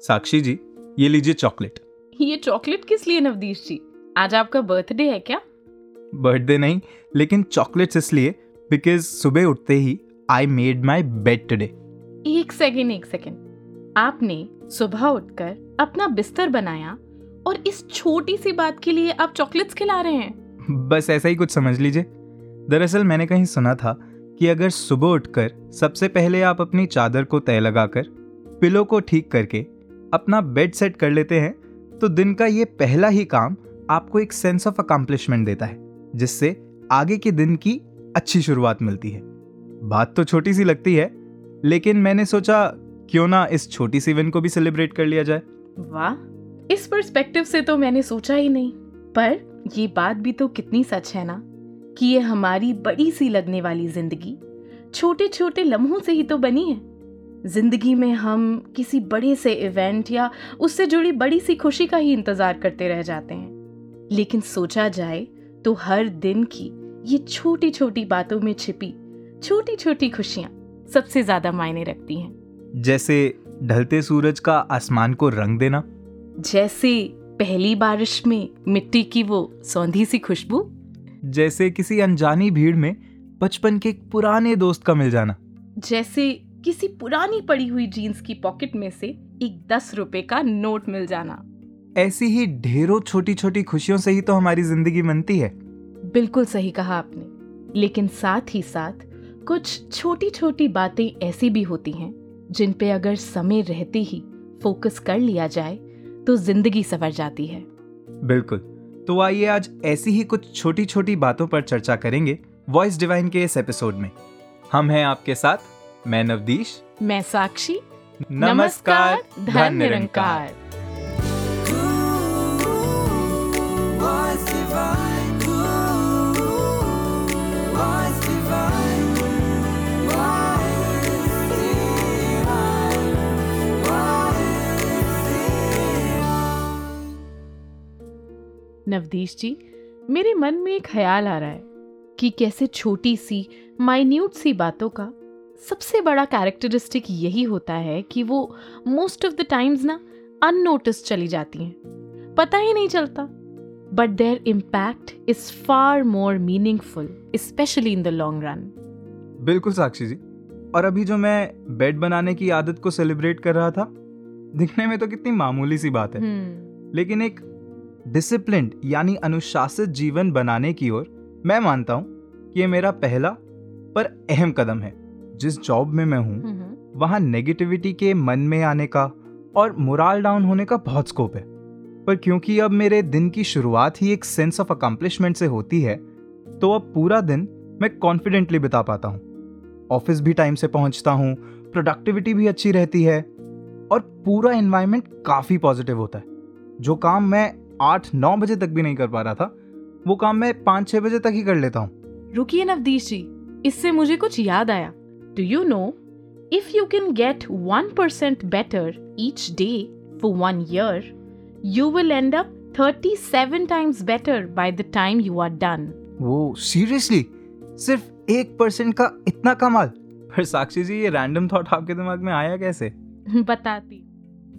साक्षी जी ये लीजिए चॉकलेट। ये चॉकलेट किस लिए नवदीश जी? आज आपका बर्थडे है क्या? बर्थडे नहीं लेकिन चॉकलेट्स इसलिए बिकॉज़ सुबह उठते ही I made my bed today एक सेकेंड एक सेकेंड आपने सुबह उठकर अपना बिस्तर बनाया और इस छोटी सी बात के लिए आप चॉकलेट्स खिला रहे हैं। बस ऐसा ही कुछ समझ लीजिए। दरअसल मैंने कहीं सुना था कि अगर सुबह उठकर सबसे पहले आप अपनी चादर को तय लगाकर पिलो को ठीक करके अपना बेड सेट कर लेते हैं तो दिन का ये पहला ही काम आपको एक सेंस ऑफ़ अकम्पलिशमेंट देता है, जिससे आगे के दिन की अच्छी शुरुआत मिलती है। बात तो छोटी सी लगती है, लेकिन मैंने सोचा क्यों ना इस छोटी सी विन को भी सेलिब्रेट कर लिया जाए। वाह, इस पर्सपेक्टिव से तो मैंने सोचा ही नहीं, पर ये बात भी तो कितनी सच है ना, कि ये हमारी बड़ी सी लगने वाली ज़िंदगी छोटे छोटे लम्हों से ही तो बनी है। ज़िंदगी में हम किसी बड़े से इवेंट या उससे जुड़ी बड़ी सी खुशी का ही इंतज़ार करते रह जाते हैं। लेकिन सोचा जाए तो हर दिन की ये छोटी छोटी बातों में छिपी छोटी छोटी खुशियाँ सबसे ज़्यादा मायने रखती हैं। जैसे ढलते सूरज का आसमान को रंग देना। जैसे पहली बारिश में मिट्टी की वो सौंधी सी खुशबू। जैसे किसी अनजानी भीड़ में बचपन के एक पुराने दोस्त का मिल जाना। जैसे किसी पुरानी पड़ी हुई जीन्स की पॉकेट में से एक दस रुपए का नोट मिल जाना। ऐसी ही ढेरों छोटी छोटी खुशियों से ही तो हमारी ज़िंदगी बनती है। बिल्कुल सही कहा आपने। लेकिन साथ ही साथ कुछ छोटी छोटी बातें ऐसी भी होती हैं जिन पे अगर समय रहते ही फोकस कर लिया जाए तो ज़िंदगी सवर जाती है। बिल्कुल। तो आइए आज ऐसी ही कुछ छोटी छोटी बातों पर चर्चा करेंगे वॉइस डिवाइन के इस एपिसोड में। हम हैं आपके साथ मैं नवदीश मैं साक्षी नमस्कार धन निरंकार. नवदीश जी मेरे मन में एक ख्याल आ रहा है कि कैसे छोटी सी माइन्यूट सी बातों का सबसे बड़ा कैरेक्टरिस्टिक यही होता है कि वो मोस्ट ऑफ़ द टाइम्स ना अननोटिस चली जाती हैं। पता ही नहीं चलता। But their impact is far more meaningful specially in the long run बिल्कुल साक्षी जी। और अभी जो मैं बेड बनाने की आदत को सेलिब्रेट कर रहा था दिखने में तो कितनी मामूली सी बात है। लेकिन एक डिसिप्लिन यानी अनुशासित जीवन बनाने की ओर मैं मानता हूँ कि ये मेरा पहला पर अहम कदम है। जिस जॉब में मैं हूँ वहाँ नेगेटिविटी के मन में आने का और मोराल डाउन होने का बहुत स्कोप है। पर क्योंकि अब मेरे दिन की शुरुआत ही एक सेंस ऑफ़ अकम्पलिशमेंट से होती है तो अब पूरा दिन मैं कॉन्फिडेंटली बिता पाता हूँ। ऑफ़िस भी टाइम से पहुँचता हूँ प्रोडक्टिविटी भी अच्छी रहती है और पूरा इन्वायरमेंट काफ़ी पॉजिटिव होता है। जो काम मैं आठ नौ बजे तक भी नहीं कर पा रहा था वो काम मैं पाँच छः बजे तक ही कर लेता हूँ। रुकिए नवदीश जी इससे मुझे कुछ याद आया। No if you can get one percent better each day for one year you will end up thirty seven times better by the time you are done वो सीरियसली सिर्फ़ एक परसेंट का इतना कमाल? पर साक्षी जी ये रैंडम थॉट आपके दिमाग में आया कैसे? बताती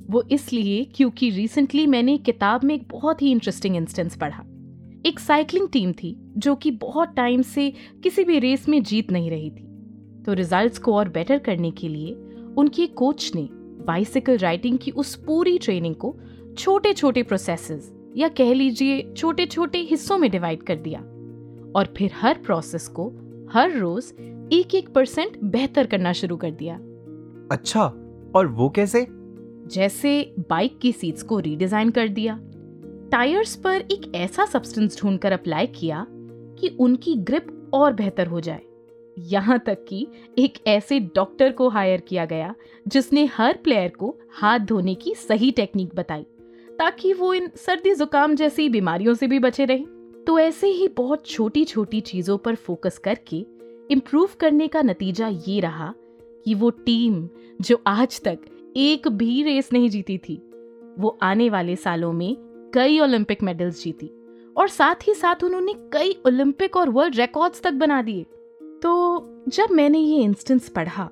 वो इसलिए क्योंकि रिसेंटली मैंने किताब में एक बहुत ही इंटरेस्टिंग इंस्टेंस पढ़ा। एक साइकिलिंग टीम थी जो कि बहुत टाइम से किसी भी रेस में जीत नहीं रही थी। तो रिजल्ट्स को और बेटर करने के लिए उनके कोच ने बाइसिकल राइडिंग की उस पूरी ट्रेनिंग को छोटे छोटे प्रोसेसेस या कह लीजिए छोटे छोटे हिस्सों में डिवाइड कर दिया। और फिर हर प्रोसेस को हर रोज एक एक परसेंट बेहतर करना शुरू कर दिया। अच्छा और वो कैसे? जैसे बाइक की सीट्स को रीडिजाइन कर दिया। टायर्स पर एक ऐसा सब्सटेंस ढूंढकर अप्लाई किया कि उनकी ग्रिप और बेहतर हो जाए। यहाँ तक कि एक ऐसे डॉक्टर को हायर किया गया, जिसने हर प्लेयर को हाथ धोने की सही टेक्निक बताई, ताकि वो इन सर्दी जुकाम जैसी बीमारियों से भी बचे रहे। तो ऐसे ही बहुत छोटी छोटी चीज़ों पर फोकस करके इम्प्रूव करने का नतीजा ये रहा कि वो टीम जो आज तक एक भी रेस नहीं जीती थी, वो आने वाले सालों में कई ओलंपिक मेडल्स जीती और साथ ही साथ उन्होंने कई ओलंपिक और वर्ल्ड रिकॉर्ड्स तक बना दिए। तो जब मैंने ये इंस्टेंस पढ़ा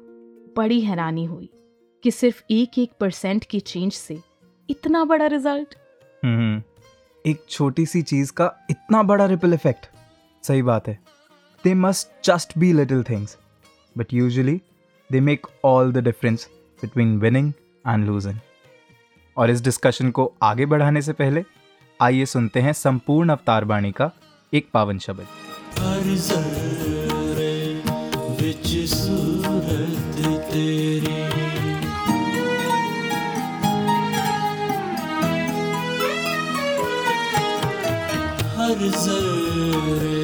बड़ी हैरानी हुई कि सिर्फ़ एक एक परसेंट की चेंज से इतना बड़ा रिज़ल्ट हम्म एक छोटी सी चीज़ का इतना बड़ा रिपल इफ़ेक्ट सही बात है। They must just be little things but usually they make all the difference between winning and losing और इस डिस्कशन को आगे बढ़ाने से पहले आइए सुनते हैं संपूर्ण अवतार बाणी का एक पावन शब्द। विच सूरत तेरी। हर जर्रे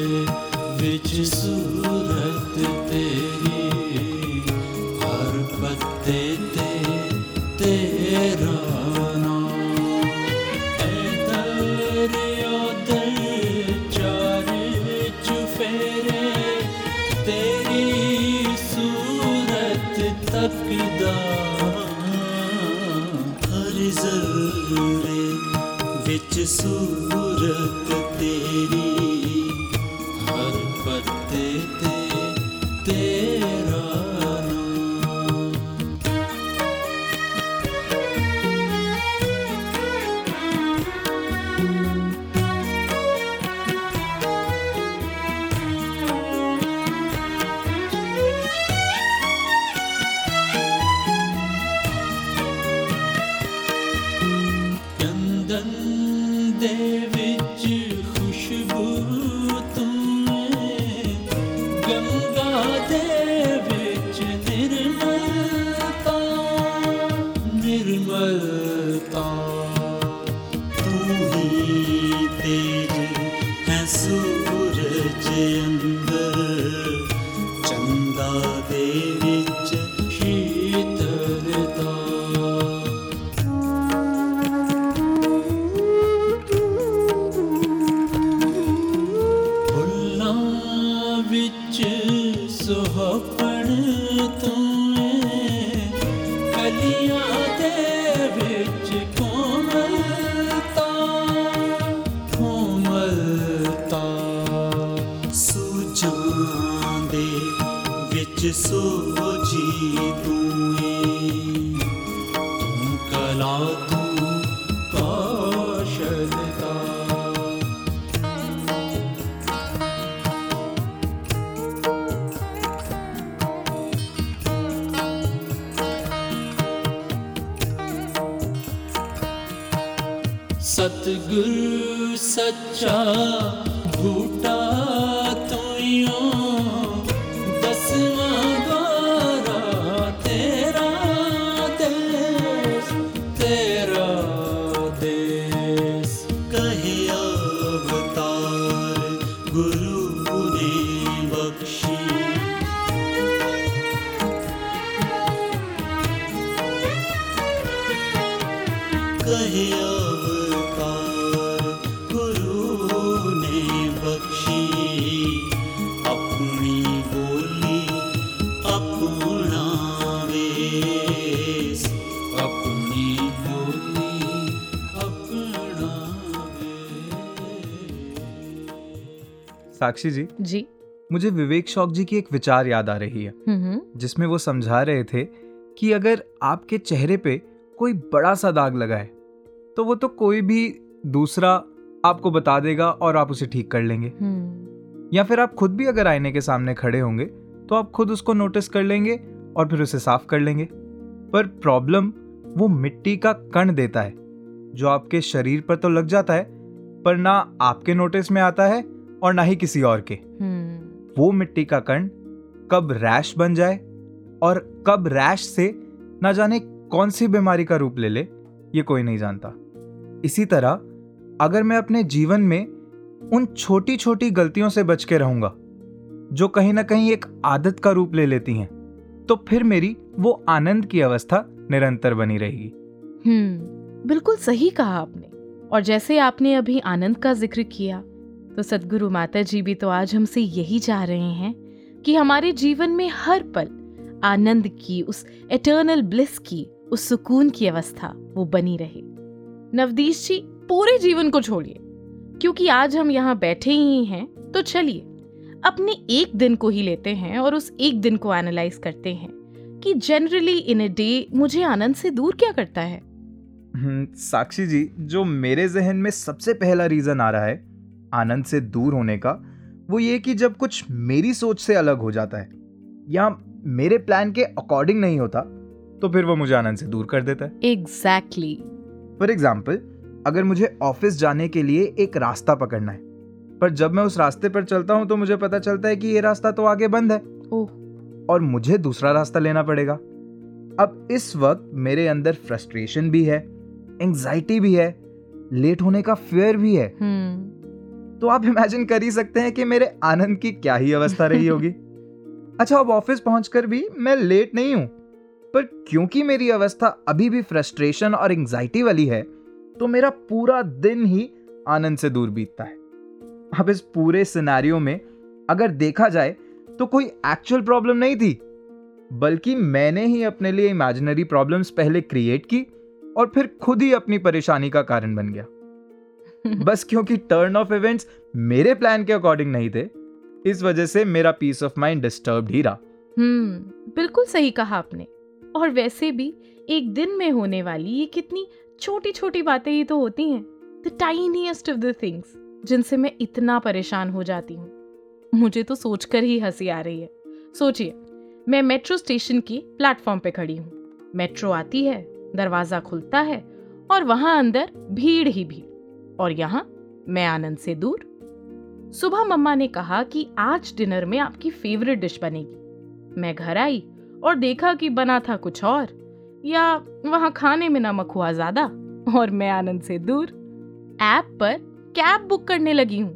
विच सूरत तेरी। हर पत्ते ते तेरा सूरत तेरी साक्षी जी जी। मुझे विवेक शौक जी की एक विचार याद आ रही है। हम्म जिसमें वो समझा रहे थे कि अगर आपके चेहरे पे कोई बड़ा सा दाग लगा है तो वो तो कोई भी दूसरा आपको बता देगा और आप उसे ठीक कर लेंगे। हम्म। या फिर आप खुद भी अगर आईने के सामने खड़े होंगे तो आप खुद उसको नोटिस कर लेंगे और फिर उसे साफ़ कर लेंगे। पर प्रॉब्लम वो मिट्टी का कण देता है जो आपके शरीर पर तो लग जाता है पर ना आपके नोटिस में आता है और ना ही किसी और के। हम्म। वो मिट्टी का कण कब रैश बन जाए और कब रैश से ना जाने कौन सी बीमारी का रूप ले ले ये कोई नहीं जानता। इसी तरह अगर मैं अपने जीवन में उन छोटी छोटी गलतियों से बच के रहूँगा जो कहीं ना कहीं एक आदत का रूप ले लेती हैं तो फिर मेरी वो आनंद की अवस्था निरंतर बनी रहेगी। हम्म बिल्कुल सही कहा आपने और जैसे आपने अभी आनंद का ज़िक्र किया तो सदगुरु माता जी भी तो आज हमसे यही चाह रहे हैं कि हमारे जीवन में हर पल आनंद की उस एटर्नल ब्लिस की उस सुकून की अवस्था वो बनी रहे। नवदीश जी पूरे जीवन को छोड़िए। क्योंकि आज हम यहाँ बैठे ही हैं तो चलिए अपने एक दिन को ही लेते हैं और उस एक दिन को एनालाइज करते हैं कि जनरली इन अ डे मुझे आनंद से दूर क्या करता है? हम्म, साक्षी जी जो मेरे जहन में सबसे पहला रीजन आ रहा है आनंद से दूर होने का वो ये कि जब कुछ मेरी सोच से अलग हो जाता है या मेरे प्लान के अकॉर्डिंग नहीं होता तो फिर वो मुझे आनंद से दूर कर देता है। एग्जैक्टली फॉर एग्ज़ाम्पल अगर मुझे ऑफ़िस जाने के लिए एक रास्ता पकड़ना है पर जब मैं उस रास्ते पर चलता हूँ तो मुझे पता चलता है कि ये रास्ता तो आगे बंद है। ओह। और मुझे दूसरा रास्ता लेना पड़ेगा। अब इस वक्त मेरे अंदर फ्रस्ट्रेशन भी है एंजाइटी भी है लेट होने का फियर भी है। हम्म तो आप इमेजिन कर ही सकते हैं कि मेरे आनंद की क्या ही अवस्था रही होगी। अच्छा अब ऑफ़िस पहुंचकर भी मैं लेट नहीं हूँ पर क्योंकि मेरी अवस्था अभी भी फ्रस्ट्रेशन और एंजाइटी वाली है तो मेरा पूरा दिन ही आनंद से दूर बीतता है। अब इस पूरे सिनेरियो में अगर देखा जाए तो कोई एक्चुअल प्रॉब्लम नहीं थी बल्कि मैंने ही अपने लिए इमेजिनरी प्रॉब्लम्स पहले क्रिएट की और फिर खुद ही अपनी परेशानी का कारण बन गया। बस क्योंकि टर्न ऑफ़ इवेंट्स मेरे प्लान के अकॉर्डिंग नहीं थे, इस वजह से मेरा पीस ऑफ़ माइंड डिस्टर्ब ही रहा। हम्म बिल्कुल सही कहा आपने। और वैसे भी एक दिन में होने वाली ये कितनी छोटी छोटी बातें ही तो होती हैं। The tiniest of the things जिनसे मैं इतना परेशान हो जाती हूँ। मुझे तो सोचकर ही हँसी आ रही है। सोचिए, मैं मेट्रो स्टेशन की प्लेटफॉर्म पे खड़ी हूँ। मेट्रो आती है, दरवाज़ा खुलता है, और वहाँ अंदर भीड़ ही भीड़। और यहाँ मैं आनंद से दूर। सुबह मम्मा ने कहा कि आज डिनर में आपकी फेवरेट डिश बनेगी। मैं घर आई और देखा कि बना था कुछ और या वहाँ खाने में नमक हुआ ज़्यादा और मैं आनंद से दूर ऐप पर कैब बुक करने लगी हूँ।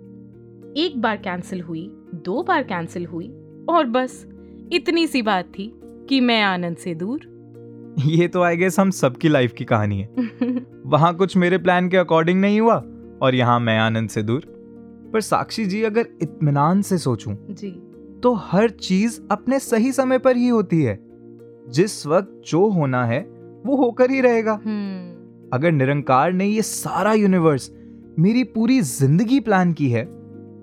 एक बार कैंसिल हुई दो बार कैंसिल हुई और बस इतनी सी बात थी कि मैं आनंद से दूर। ये तो आई गेस हम सबकी लाइफ की कहानी है। वहाँ कुछ मेरे प्लान के अकॉर्डिंग नहीं हुआ और यहाँ मैं आनंद से दूर। पर साक्षी जी अगर इत्मीनान से सोचूं जी। तो हर चीज़ अपने सही समय पर ही होती है। जिस वक्त जो होना है वो होकर ही रहेगा। हम्म। अगर निरंकार ने ये सारा यूनिवर्स मेरी पूरी ज़िंदगी प्लान की है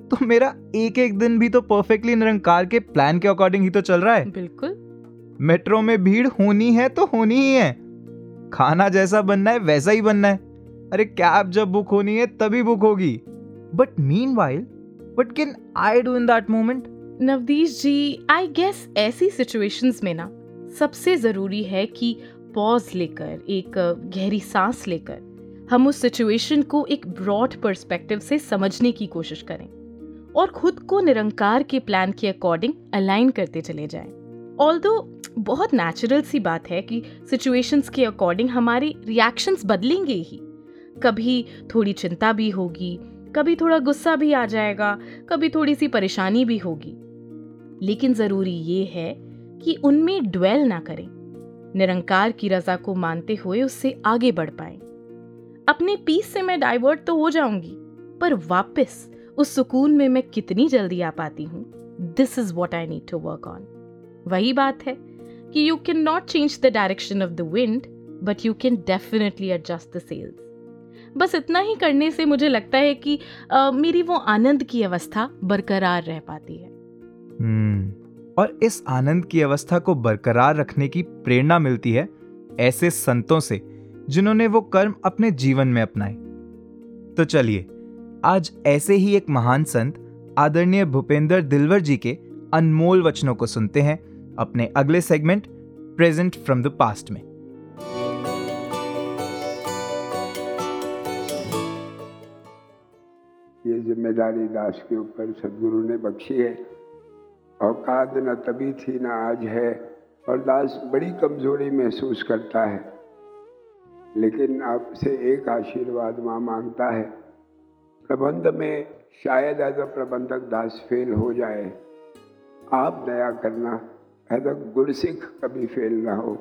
तो मेरा एक एक दिन भी तो परफेक्टली निरंकार के प्लान के अकॉर्डिंग ही तो चल रहा है। बिल्कुल। मेट्रो में भीड़ होनी है तो होनी ही है। खाना जैसा बनना है, वैसा ही बनना है। अरे कैब जब बुक होनी है, तभी बुक होगी। But meanwhile what can I do in that moment Navdeesh ji I guess ऐसी सिचुएशंस में ना, सबसे ज़रूरी है कि पॉज लेकर, एक गहरी सांस लेकर, हम उस सिचुएशन को एक ब्रॉड पर्सपेक्टिव से समझने की कोशिश करें और खुद को निरंकार के प्लान के अकॉर्डिंग अलाइन करते चले जाएँ। ऑल्दो बहुत नेचुरल सी बात है कि सिचुएशंस के अकॉर्डिंग हमारे रिएक्शंस बदलेंगे ही। कभी थोड़ी चिंता भी होगी, कभी थोड़ा गुस्सा भी आ जाएगा, कभी थोड़ी सी परेशानी भी होगी। लेकिन ज़रूरी ये है कि उनमें ड्वेल ना करें। निरंकार की रजा को मानते हुए उससे आगे बढ़ पाएँ। अपने पीस से मैं डाइवर्ट तो हो जाऊँगी, पर वापस उस सुकून में मैं कितनी जल्दी आ पाती हूँ? This is what I need to work on वही बात है कि you cannot change the direction of the wind but you can definitely adjust the sails बस इतना ही करने से मुझे लगता है कि अ, मेरी वो आनंद की अवस्था बरकरार रह पाती है। हम्म और इस आनंद की अवस्था को बरकरार रखने की प्रेरणा मिलती है ऐसे संतों से जिन्होंने वो कर्म अपने जीवन में अपनाए। तो चलिए आज ऐसे ही एक महान संत आदरणीय भूपेंद्र दिलवर जी के अनमोल वचनों को सुनते हैं। अपने अगले segment present from the past में। ये ज़िम्मेदारी दास के ऊपर सदगुरु ने बख्शी है। औकात न तभी थी न आज है, और दास बड़ी कमज़ोरी महसूस करता है। लेकिन आपसे एक आशीर्वाद माँ माँगता है, प्रबंध में शायद अ प्रबंधक दास फेल हो जाए। आप दया करना अ गुरसिख कभी फेल ना हो।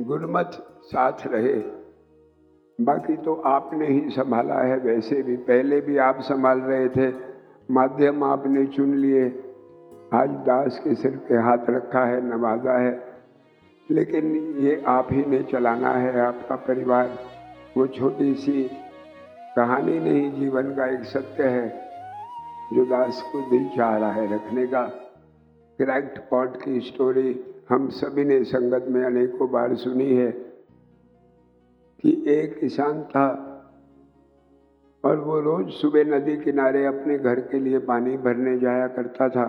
गुरमत साथ रहे। बाकी तो आपने ही संभाला है, वैसे भी। पहले भी आप संभाल रहे थे, माध्यम आपने चुन लिए। आज दास के सिर पे हाथ रखा है, नवाजा है। लेकिन ये आप ही ने चलाना है, आपका परिवार। वो छोटी सी कहानी नहीं, जीवन का एक सत्य है, जो दास को दिल चाह रहा है रखने का। क्रैक्ड पॉट की स्टोरी हम सभी ने संगत में अनेकों बार सुनी है कि एक किसान था और वो रोज सुबह नदी किनारे अपने घर के लिए पानी भरने जाया करता था।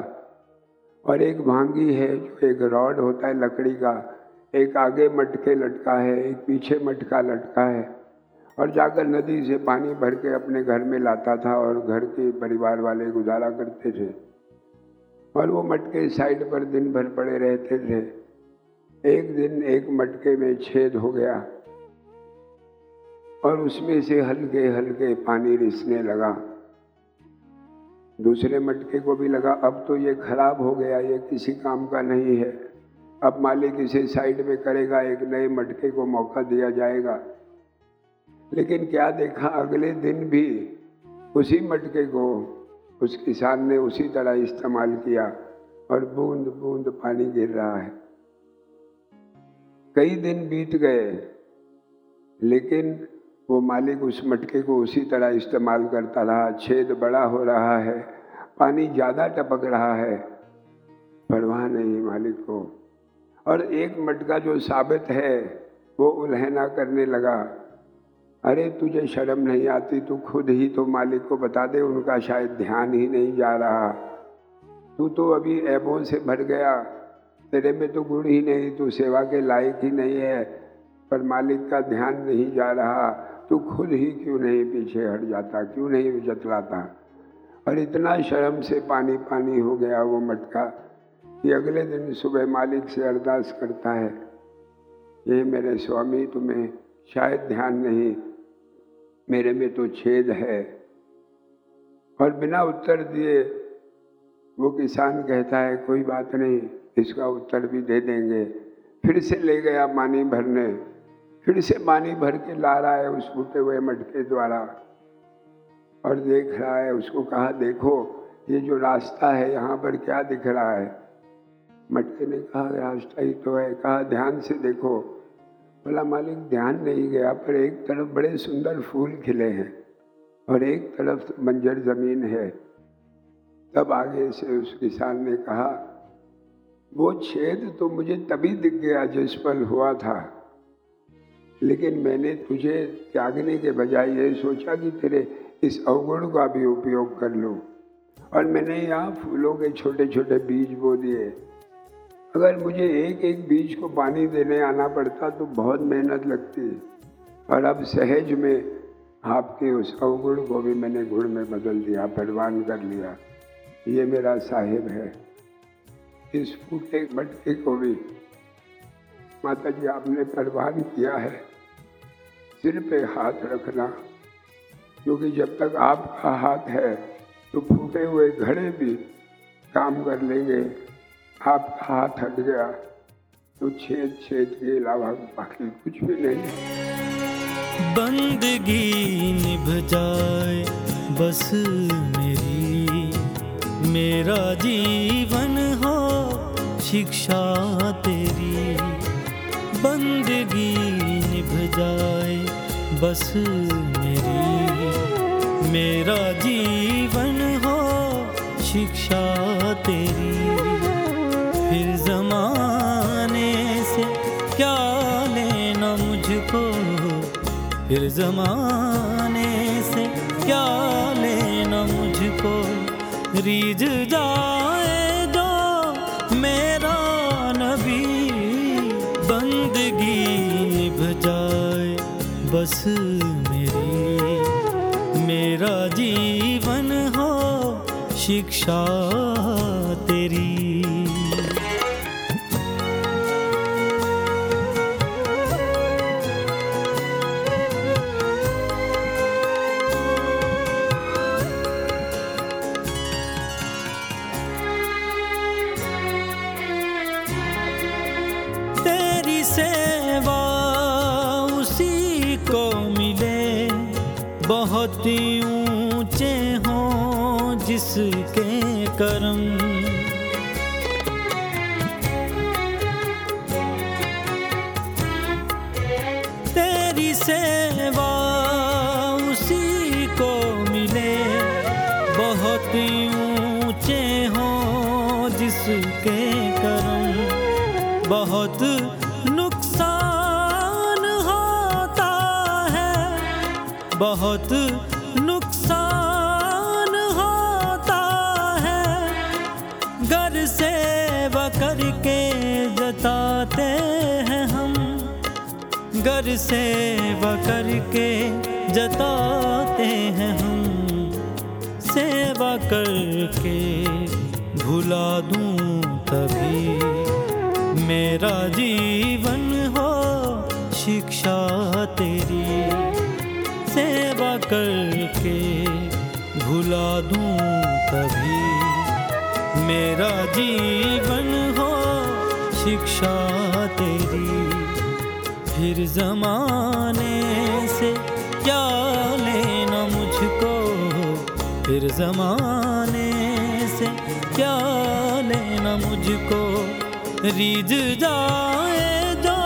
और एक भांगी है जो एक रॉड होता है लकड़ी का, एक आगे मटके लटका है, एक पीछे मटका लटका है और जाकर नदी से पानी भर के अपने घर में लाता था और घर के परिवार वाले गुजारा करते थे। और वो मटके साइड पर दिन भर पड़े रहते थे। एक दिन एक मटके में छेद हो गया और उसमें से हल्के हल्के पानी रिसने लगा। दूसरे मटके को भी लगा, अब तो ये खराब हो गया, ये किसी काम का नहीं है। अब मालिक इसे साइड में करेगा, एक नए मटके को मौका दिया जाएगा। लेकिन क्या देखा अगले दिन भी उसी मटके को उस किसान ने उसी तरह इस्तेमाल किया और बूंद बूंद पानी गिर रहा है। कई दिन बीत गए, लेकिन वो मालिक उस मटके को उसी तरह इस्तेमाल करता रहा। छेद बड़ा हो रहा है, पानी ज़्यादा टपक रहा है। परवाह नहीं मालिक को। और एक मटका जो साबित है, वो उल्हना करने लगा। अरे तुझे शर्म नहीं आती, तू खुद ही तो मालिक को बता दे, उनका शायद ध्यान ही नहीं जा रहा। तू तो अभी ऐबों से भर गया, तेरे में तो गुण ही नहीं, तू सेवा के लायक ही नहीं है, पर मालिक का ध्यान नहीं जा रहा। तू खुद ही क्यों नहीं पीछे हट जाता, क्यों नहीं जतलाता? और इतना शर्म से पानी पानी हो गया वो मटका कि अगले दिन सुबह मालिक से अरदास करता है ये मेरे स्वामी, तुम्हें शायद ध्यान नहीं मेरे में तो छेद है। और बिना उत्तर दिए वो किसान कहता है, कोई बात नहीं, इसका उत्तर भी दे देंगे। फिर से ले गया पानी भरने। फिर से पानी भर के ला रहा है उस फूटे हुए मटके द्वारा। और देख रहा है, उसको कहा, देखो, ये जो रास्ता है, यहाँ पर क्या दिख रहा है? मटके ने कहा, रास्ता ही तो है। कहा, ध्यान से देखो बोला मालिक ध्यान नहीं गया, पर एक तरफ़ बड़े सुंदर फूल खिले हैं और एक तरफ़ बंजर ज़मीन है। तब आगे से उस किसान ने कहा, वो छेद तो मुझे तभी दिख गया जिस पल हुआ था। लेकिन मैंने तुझे त्यागने के बजाय ये सोचा कि तेरे इस अवगुण का भी उपयोग कर लूँ। और मैंने यहाँ फूलों के छोटे छोटे बीज बो दिए। अगर मुझे एक एक बीज को पानी देने आना पड़ता तो बहुत मेहनत लगती। और अब सहज में आपके उस अवगुण को भी मैंने गुण में बदल दिया परवान कर लिया। ये मेरा साहिब है। इस फूटे मटके को भी माता जी आपने परवान किया है। सिर पे हाथ रखना, क्योंकि जब तक आपका हाथ है तो फूटे हुए घड़े भी काम कर लेंगे। आपका हाथ हट गया तो छेद छेद के अलावा बाकी कुछ भी नहीं। बंदगी निभ जाए, बस मेरी, मेरा जीवन हो शिक्षा तेरी। बंदगी निभ जाए, बस मेरी, मेरा जीवन हो शिक्षा जमाने से क्या लेना मुझको? फिर जमाने से क्या लेना मुझको? रीझ जाए जो मेरा नबी, बंदगी निभ जाए बस मेरी। मेरा जीवन हो शिक्षा बहुत नुकसान होता है। घर से करके जताते हैं हम। घर से करके जताते हैं हम। सेवा करके भुला दूँ तभी मेरा जीवन। सेवा करके भुला दूँ तभी मेरा जीवन हो शिक्षा तेरी। फिर जमाने से क्या लेना मुझको? फिर जमाने से क्या लेना मुझको? रीझ जाए जो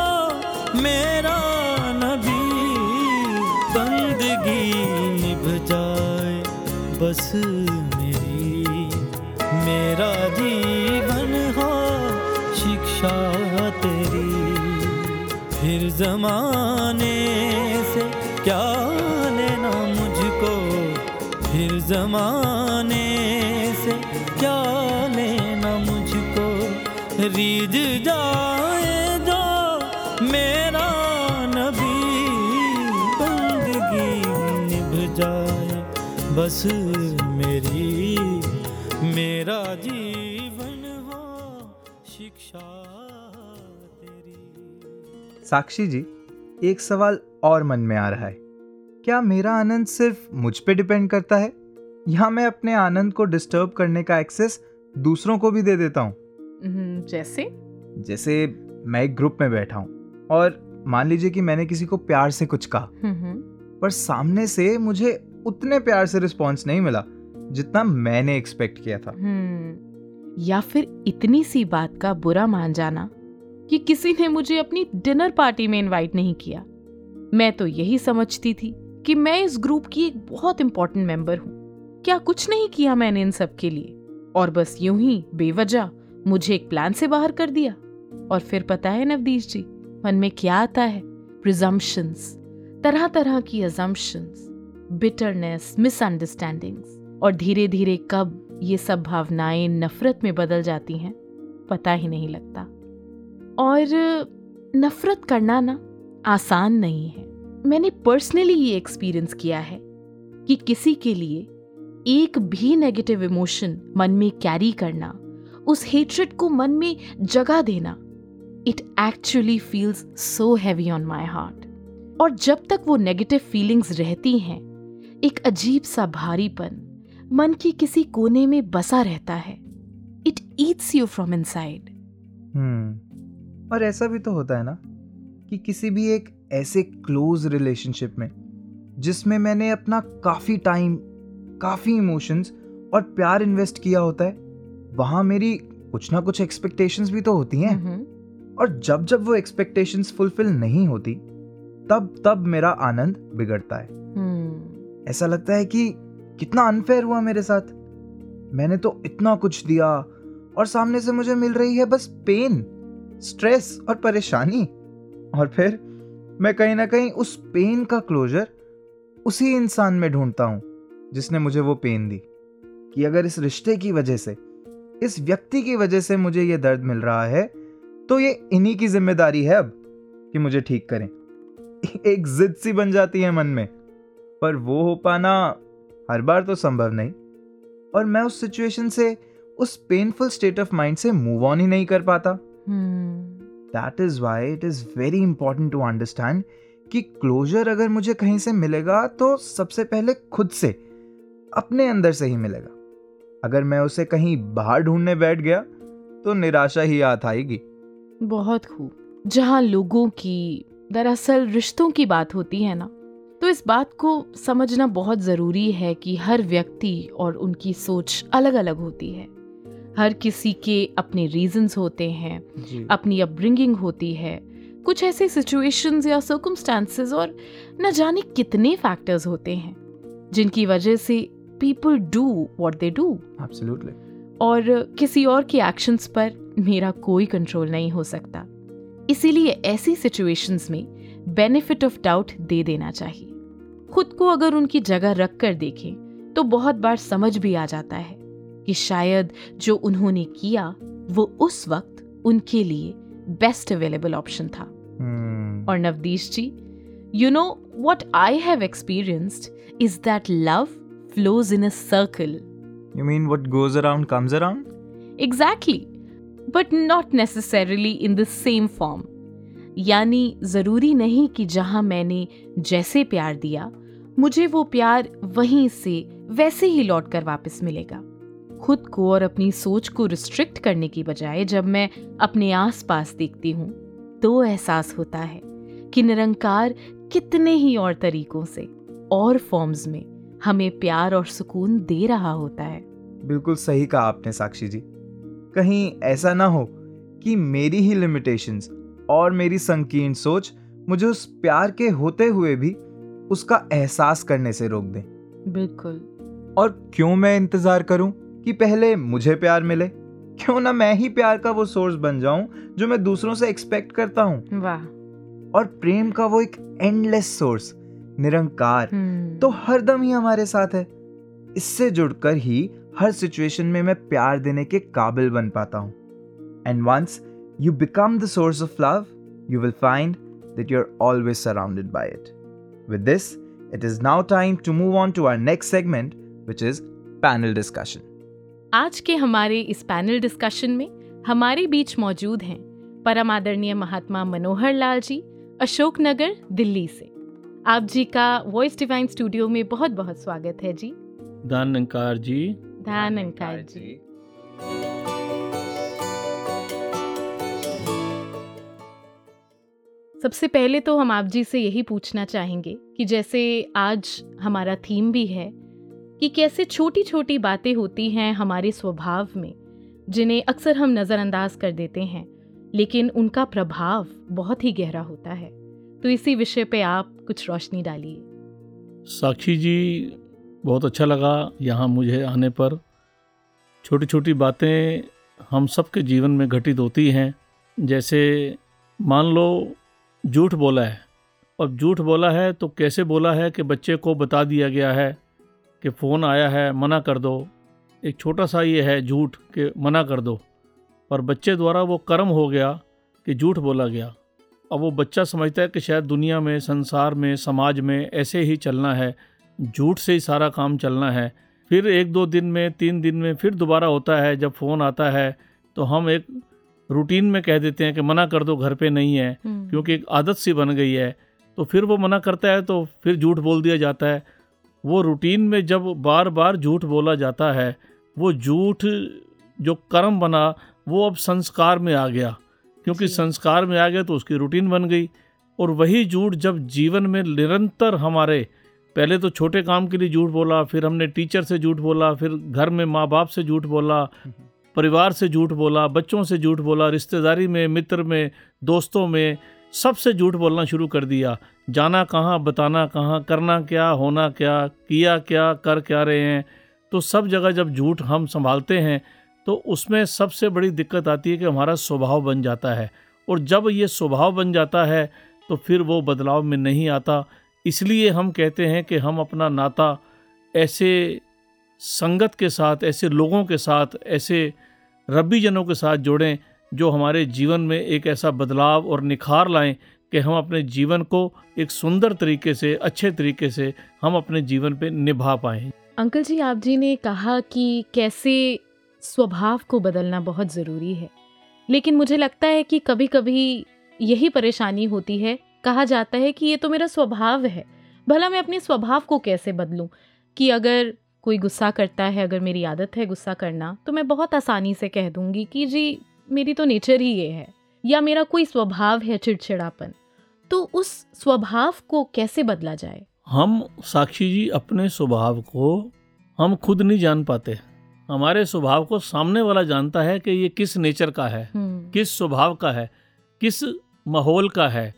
मेरा बंदगी निभ जाए। बस मेरी, मेरा जीवन हो, शिक्षा तेरी। फिर जमाने से क्या लेना मुझको? फिर जमाने से क्या लेना मुझको? रीझ जो बस मेरी मेरा जीवन हो शिक्षा तेरी। साक्षी जी एक सवाल और मन में आ रहा है। क्या मेरा आनंद सिर्फ़ मुझ पे डिपेंड करता है? या मैं अपने आनंद को डिस्टर्ब करने का एक्सेस दूसरों को भी दे देता हूँ। हम्म, जैसे? जैसे मैं एक ग्रुप में बैठा हूँ और मान लीजिए कि मैंने किसी को प्यार से कुछ कहा। हम्म, पर सामने से मुझे उतने प्यार से रिस्पॉन्स नहीं मिला जितना मैंने एक्सपेक्ट किया था। हम्म, या फिर इतनी सी बात का बुरा मान जाना कि किसी ने मुझे अपनी डिनर पार्टी में इनवाइट नहीं किया। मैं तो यही समझती थी कि मैं इस ग्रुप की एक बहुत इंपॉर्टेंट मेंबर हूँ। क्या कुछ नहीं किया मैंने इन सब के लिए? और बस यूँ ही बेवजह मुझे एक प्लान से बाहर कर दिया। और फिर पता है नवदीश जी मन में क्या आता है? प्रिजम्पशंस तरह तरह की अजम्पशंस बिटरनेस मिसअंडरस्टैंडिंग्स और धीरे धीरे कब ये सब भावनाएँ नफरत में बदल जाती हैं, पता ही नहीं लगता। और नफरत करना ना आसान नहीं है। मैंने पर्सनली ये एक्सपीरियंस किया है कि किसी के लिए एक भी नेगेटिव इमोशन मन में कैरी करना, उस हेट्रेड को मन में जगह देना it actually feels so heavy on my heart और जब तक वो नेगेटिव फीलिंग्स रहती हैं एक अजीब सा भारीपन मन के किसी कोने में बसा रहता है। It eats you from inside hmm और ऐसा भी तो होता है ना कि किसी भी एक ऐसे क्लोज रिलेशनशिप में जिसमें मैंने अपना काफ़ी टाइम काफ़ी इमोशंस और प्यार इन्वेस्ट किया होता है वहाँ मेरी कुछ ना कुछ एक्सपेक्टेशंस भी तो होती हैं। और जब जब वो एक्सपेक्टेशंस फुलफिल नहीं होती तब तब मेरा आनंद बिगड़ता है। हम्म। ऐसा लगता है कि कितना अनफेयर हुआ मेरे साथ। मैंने तो इतना कुछ दिया और सामने से मुझे मिल रही है बस पेन स्ट्रेस और परेशानी। और फिर मैं कहीं ना कहीं उस पेन का क्लोजर उसी इंसान में ढूंढता हूँ जिसने मुझे वो पेन दी। कि अगर इस रिश्ते की वजह से, इस व्यक्ति की वजह से मुझे ये दर्द मिल रहा है तो ये इन्हीं की ज़िम्मेदारी है अब कि मुझे ठीक करें। एक जिद सी बन जाती है मन में। पर वो हो पाना हर बार तो संभव नहीं। और मैं उस सिचुएशन से उस पेनफुल स्टेट ऑफ़ माइंड से मूव ऑन ही नहीं कर पाता। That is why it is very important to understand कि क्लोजर अगर मुझे कहीं से मिलेगा तो सबसे पहले खुद से अपने अंदर से ही मिलेगा। अगर मैं उसे कहीं बाहर ढूँढने बैठ गया तो निराशा ही हाथ आएगी। बहुत खूब। जहाँ लोगों की दरअसल रिश्तों की बात होती है ना तो इस बात को समझना बहुत ज़रूरी है कि हर व्यक्ति और उनकी सोच अलग अलग होती है। हर किसी के अपने रीजंस होते हैं अपनी अपब्रिंगिंग होती है। कुछ ऐसे सिचुएशंस या सर्कमस्टांसेस और न जाने कितने फैक्टर्स होते हैं जिनकी वजह से people do what they do absolutely और किसी और के एक्शंस पर मेरा कोई कंट्रोल नहीं हो सकता। इसीलिए ऐसी सिचुएशंस में बेनिफिट ऑफ़ डाउट दे देना चाहिए। खुद को अगर उनकी जगह रख कर देखें तो बहुत बार समझ भी आ जाता है कि शायद जो उन्होंने किया वो उस वक्त उनके लिए बेस्ट अवेलेबल ऑप्शन था। Hmm. और Navdeesh ji you know what I have experienced is that love flows in circle you mean what goes around comes around exactly but not necessarily in the same form यानी ज़रूरी नहीं कि जहाँ मैंने जैसे प्यार दिया मुझे वो प्यार वहीं से, वैसे ही लौट कर वापस मिलेगा। खुद को और अपनी सोच को रिस्ट्रिक्ट करने की बजाय जब मैं अपने आसपास देखती हूँ तो एहसास होता है कि निरंकार कितने ही और तरीकों से, और फॉर्म्स में हमें प्यार और सुकून दे रहा होता है। बिल्कुल सही कहा आपने, साक्षी जी। कहीं ऐसा ना हो कि मेरी ही लिमिटेशंस और मेरी संकीर्ण सोच मुझे उस प्यार के होते हुए भी उसका एहसास करने से रोक दे। बिल्कुल। और क्यों मैं इंतज़ार करूँ कि पहले मुझे प्यार मिले? क्यों ना मैं ही प्यार का वो सोर्स बन जाऊँ जो मैं दूसरों से एक्सपेक्ट करता हूँ? वाह। और प्रेम का वो एक एंडलेस सोर्स निरंकार हम्म, तो हरदम ही हमारे साथ है। इससे जुड़कर ही हर सिचुएशन में मैं प्यार देने के काबिल बन पाता हूँ। And once you become the source of love you will find that you are always surrounded by it with this it is now time to move on to our next segment which is panel discussion आज के हमारे इस panel discussion में हमारे बीच मौजूद हैं परम आदरणीय महात्मा मनोहर लाल जी अशोकनगर दिल्ली से। आप जी का वॉइस डिवाइन स्टूडियो में बहुत बहुत स्वागत है जी। दान अंकार जी। ध्यान अंकार जी। सबसे पहले तो हम आप जी से यही पूछना चाहेंगे कि जैसे आज हमारा थीम भी है कि कैसे छोटी छोटी बातें होती हैं हमारे स्वभाव में, जिन्हें अक्सर हम नज़रअंदाज कर देते हैं, लेकिन उनका प्रभाव बहुत ही गहरा होता है। तो इसी विषय पे आप कुछ रोशनी डालिए। साक्षी जी, बहुत अच्छा लगा यहाँ मुझे आने पर। छोटी छोटी बातें हम सबके जीवन में घटित होती हैं। जैसे मान लो झूठ बोला है। और झूठ बोला है तो कैसे बोला है कि बच्चे को बता दिया गया है कि फ़ोन आया है, मना कर दो। एक छोटा सा ये है झूठ कि मना कर दो। पर बच्चे द्वारा वो कर्म हो गया कि झूठ बोला गया। अब वो बच्चा समझता है कि शायद दुनिया में, संसार में, समाज में ऐसे ही चलना है। झूठ से ही सारा काम चलना है। फिर एक दो दिन में, तीन दिन में फिर दोबारा होता है, जब फ़ोन आता है तो हम एक रूटीन में कह देते हैं कि मना कर दो घर पे नहीं है क्योंकि एक आदत सी बन गई है। तो फिर वो मना करता है तो फिर झूठ बोल दिया जाता है। वो रूटीन में जब बार बार झूठ बोला जाता है वो झूठ जो कर्म बना वो अब संस्कार में आ गया। क्योंकि संस्कार में आ गया तो उसकी रूटीन बन गई। और वही झूठ जब जीवन में निरंतर हमारे पहले तो छोटे काम के लिए झूठ बोला फिर हमने टीचर से झूठ बोला फिर घर में माँ बाप से झूठ बोला परिवार से झूठ बोला, बच्चों से झूठ बोला, रिश्तेदारी में, मित्र में, दोस्तों में सबसे झूठ बोलना शुरू कर दिया। जाना कहाँ, बताना कहाँ, करना क्या, होना क्या, किया क्या, कर क्या रहे हैं? तो सब जगह जब झूठ हम संभालते हैं तो उसमें सबसे बड़ी दिक्कत आती है कि हमारा स्वभाव बन जाता है। और जब ये स्वभाव बन जाता है तो फिर वो बदलाव में नहीं आता। इसलिए हम कहते हैं कि हम अपना नाता ऐसे संगत के साथ, ऐसे लोगों के साथ, ऐसे रब्बी जनों के साथ जोड़ें जो हमारे जीवन में एक ऐसा बदलाव और निखार लाएँ कि हम अपने जीवन को एक सुंदर तरीके से, अच्छे तरीके से हम अपने जीवन पे निभा पाएँ। अंकल जी, आप जी ने कहा कि कैसे स्वभाव को बदलना बहुत ज़रूरी है। लेकिन मुझे लगता है कि कभी कभी यही परेशानी होती है। कहा जाता है कि ये तो मेरा स्वभाव है। भला मैं अपने स्वभाव को कैसे बदलूं? कि अगर कोई गुस्सा करता है अगर मेरी आदत है गुस्सा करना तो मैं बहुत आसानी से कह दूँगी कि जी मेरी तो नेचर ही ये है या मेरा कोई स्वभाव है चिड़चिड़ापन तो उस स्वभाव को कैसे बदला जाए? हम साक्षी जी अपने स्वभाव को हम खुद नहीं जान पाते। हमारे स्वभाव को सामने वाला जानता है कि ये किस नेचर का है हम्म, किस स्वभाव का है किस माहौल का है।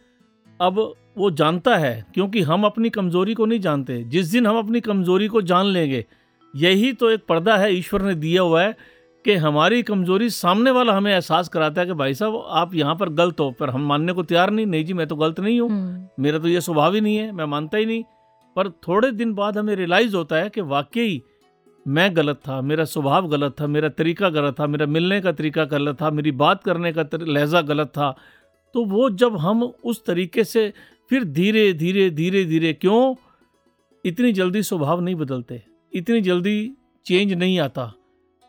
अब वो जानता है क्योंकि हम अपनी कमज़ोरी को नहीं जानते। जिस दिन हम अपनी कमज़ोरी को जान लेंगे यही तो एक पर्दा है ईश्वर ने दिया हुआ है कि हमारी कमज़ोरी सामने वाला हमें एहसास कराता है कि भाई साहब आप यहाँ पर गलत हो पर हम मानने को तैयार नहीं। नहीं जी मैं तो गलत नहीं हूँ। हम्म, मेरा तो ये स्वभाव ही नहीं है मैं मानता ही नहीं। पर थोड़े दिन बाद हमें रियलाइज़ होता है कि वाकई मैं गलत था मेरा स्वभाव गलत था मेरा तरीका गलत था मेरा मिलने का तरीका गलत था मेरी बात करने का लहजा गलत था। तो वो जब हम उस तरीके से फिर धीरे धीरे धीरे धीरे क्यों? इतनी जल्दी स्वभाव नहीं बदलते, इतनी जल्दी चेंज नहीं आता।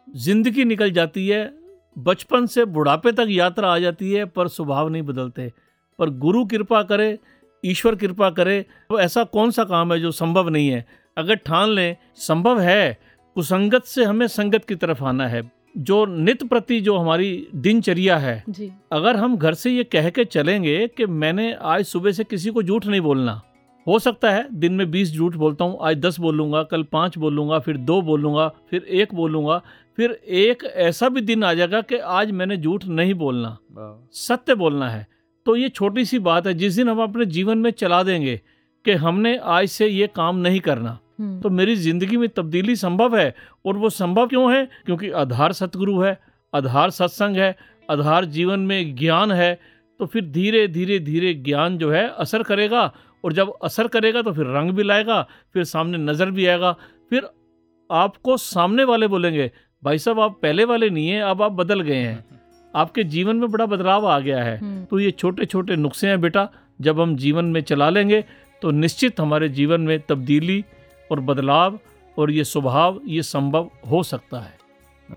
ज़िंदगी निकल जाती है, बचपन से बुढ़ापे तक यात्रा आ जाती है, पर स्वभाव नहीं बदलते। पर गुरु कृपा करे, ईश्वर कृपा करे तो ऐसा कौन सा काम है जो संभव नहीं है? अगर ठान लें, संभव है, कुसंगत से हमें संगत की तरफ़ आना है। जो नित प्रति जो हमारी दिनचर्या है जी। अगर हम घर से ये कह के चलेंगे कि मैंने आज सुबह से किसी को झूठ नहीं बोलना हो सकता है दिन में बीस झूठ बोलता हूँ आज दस बोलूँगा कल पाँच बोलूँगा फिर दो बोलूँगा फिर एक बोलूँगा फिर एक ऐसा भी दिन आ जाएगा कि आज मैंने झूठ नहीं बोलना। सत्य बोलना है। तो ये छोटी सी बात है जिस दिन हम अपने जीवन में चला देंगे कि हमने आज से ये काम नहीं करना। तो मेरी ज़िंदगी में तब्दीली संभव है और वो संभव क्यों है? क्योंकि आधार सतगुरु है आधार सत्संग है आधार जीवन में ज्ञान है तो फिर धीरे धीरे धीरे ज्ञान जो है असर करेगा और जब असर करेगा तो फिर रंग भी लाएगा फिर सामने नज़र भी आएगा फिर आपको सामने वाले बोलेंगे भाई साहब आप पहले वाले नहीं हैं अब आप बदल गए हैं। आपके जीवन में बड़ा बदलाव आ गया है। हम्म, तो ये छोटे छोटे नुस्खे हैं बेटा जब हम जीवन में चला लेंगे तो निश्चित हमारे जीवन में तब्दीली और बदलाव और ये स्वभाव ये संभव हो सकता है।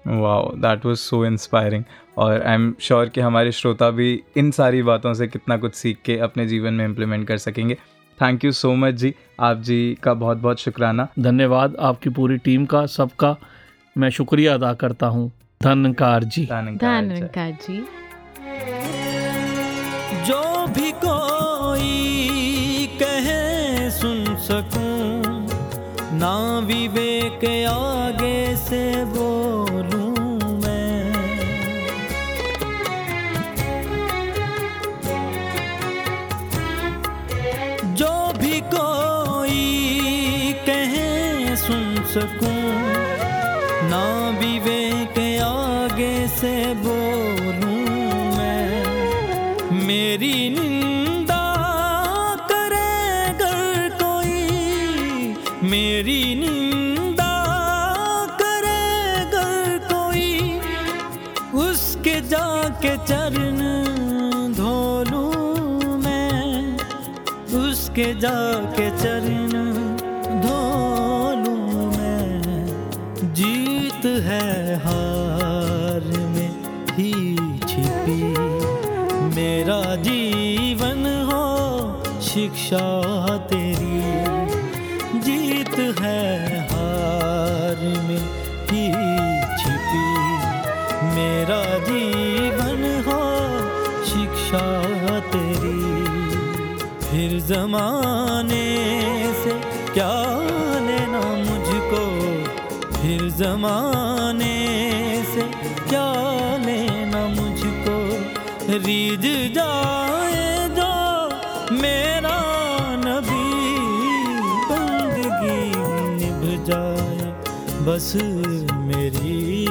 Wow that was so inspiring और आई एम श्योर कि हमारे श्रोता भी इन सारी बातों से कितना कुछ सीख के अपने जीवन में इम्प्लीमेंट कर सकेंगे। थैंक यू सो मच जी। आप जी का बहुत बहुत शुक्राना। धन्यवाद आपकी पूरी टीम का सबका। मैं शुक्रिया अदा करता हूँ। धनकार जी। धन्यवाद जी। जो भी कोई विवेक आगे से बोलूँ मैं। जो भी कोई कहे सुन सकूँ जाके चरण धो लूँ मैं, उसके जाके चरण धो लूँ मैं। जीत है हार में ही छिपी, मेरा जीवन हो शिक्षा तेरी जमाने से क्या लेना मुझको? फिर जमाने से क्या लेना मुझको? रीझ जाए जो मेरा नबी बंदगी निभ जाए। बस मेरी,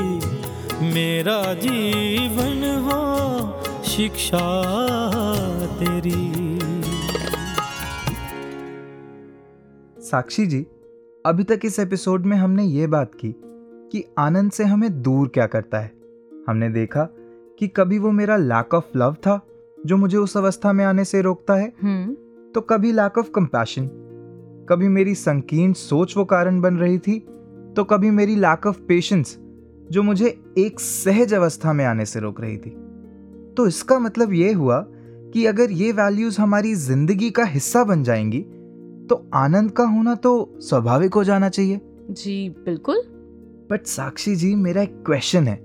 मेरा जीवन हो शिक्षा तेरी। साक्षी जी अभी तक इस एपिसोड में हमने ये बात की कि आनंद से हमें दूर क्या करता है। हमने देखा कि कभी वो मेरा लैक ऑफ़ लव था जो मुझे उस अवस्था में आने से रोकता है। हम्म। तो कभी लैक ऑफ़ कंपैशन कभी मेरी संकीर्ण सोच वो कारण बन रही थी तो कभी मेरी लैक ऑफ़ पेशेंस जो मुझे एक सहज अवस्था में आने से रोक रही थी। तो इसका मतलब ये हुआ कि अगर ये वैल्यूज़ हमारी ज़िंदगी का हिस्सा बन जाएँगी तो आनंद का होना तो स्वाभाविक हो जाना चाहिए। जी बिल्कुल। बट साक्षी जी मेरा एक क्वेश्चन है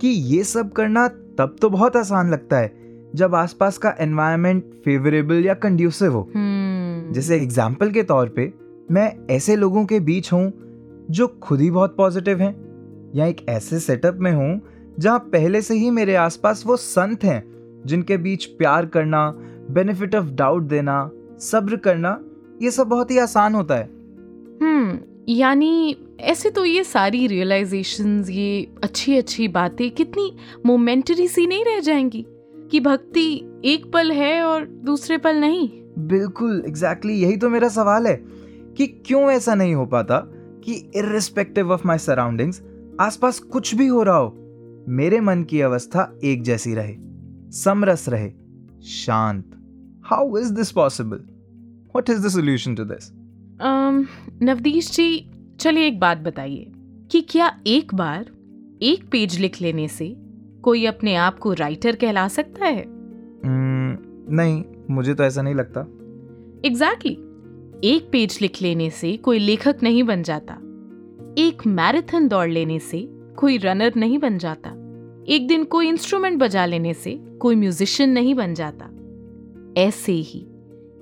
कि ये सब करना तब तो बहुत आसान लगता है जब आसपास का एनवायरनमेंट फेवरेबल या कंड्यूसिव हो। हम्म। जैसे एग्ज़ाम्पल के तौर पे मैं ऐसे लोगों के बीच हूँ जो खुद ही बहुत पॉजिटिव हैं या एक ऐसे सेटअप में हूँ जहाँ पहले से ही मेरे आसपास वो संत हैं जिनके बीच प्यार करना बेनिफिट ऑफ़ डाउट देना सब्र करना ये सब बहुत ही आसान होता है। हम्म यानी ऐसे तो ये सारी रियलाइजेशंस ये अच्छी अच्छी बातें कितनी मोमेंटरी सी नहीं रह जाएँगी कि भक्ति एक पल है और दूसरे पल नहीं? बिल्कुल एग्जैक्टली exactly, यही तो मेरा सवाल है कि क्यों ऐसा नहीं हो पाता कि इरिस्पेक्टिव ऑफ़ माई सराउंडिंग्स आसपास कुछ भी हो रहा हो मेरे मन की अवस्था एक जैसी रहे समरस रहे शांत। How is this possible what is the solution to this Navdeesh ji चलिए एक बात बताइए कि क्या एक बार एक पेज लिख लेने से कोई अपने आप को राइटर कहला सकता है? Mm, नहीं मुझे तो ऐसा नहीं लगता। Exactly exactly. एक पेज लिख लेने से कोई लेखक नहीं बन जाता। एक मैराथन दौड़ लेने से कोई रनर नहीं बन जाता। एक दिन कोई इंस्ट्रूमेंट बजा लेने से कोई म्यूजिशियन नहीं बन जाता। ऐसे ही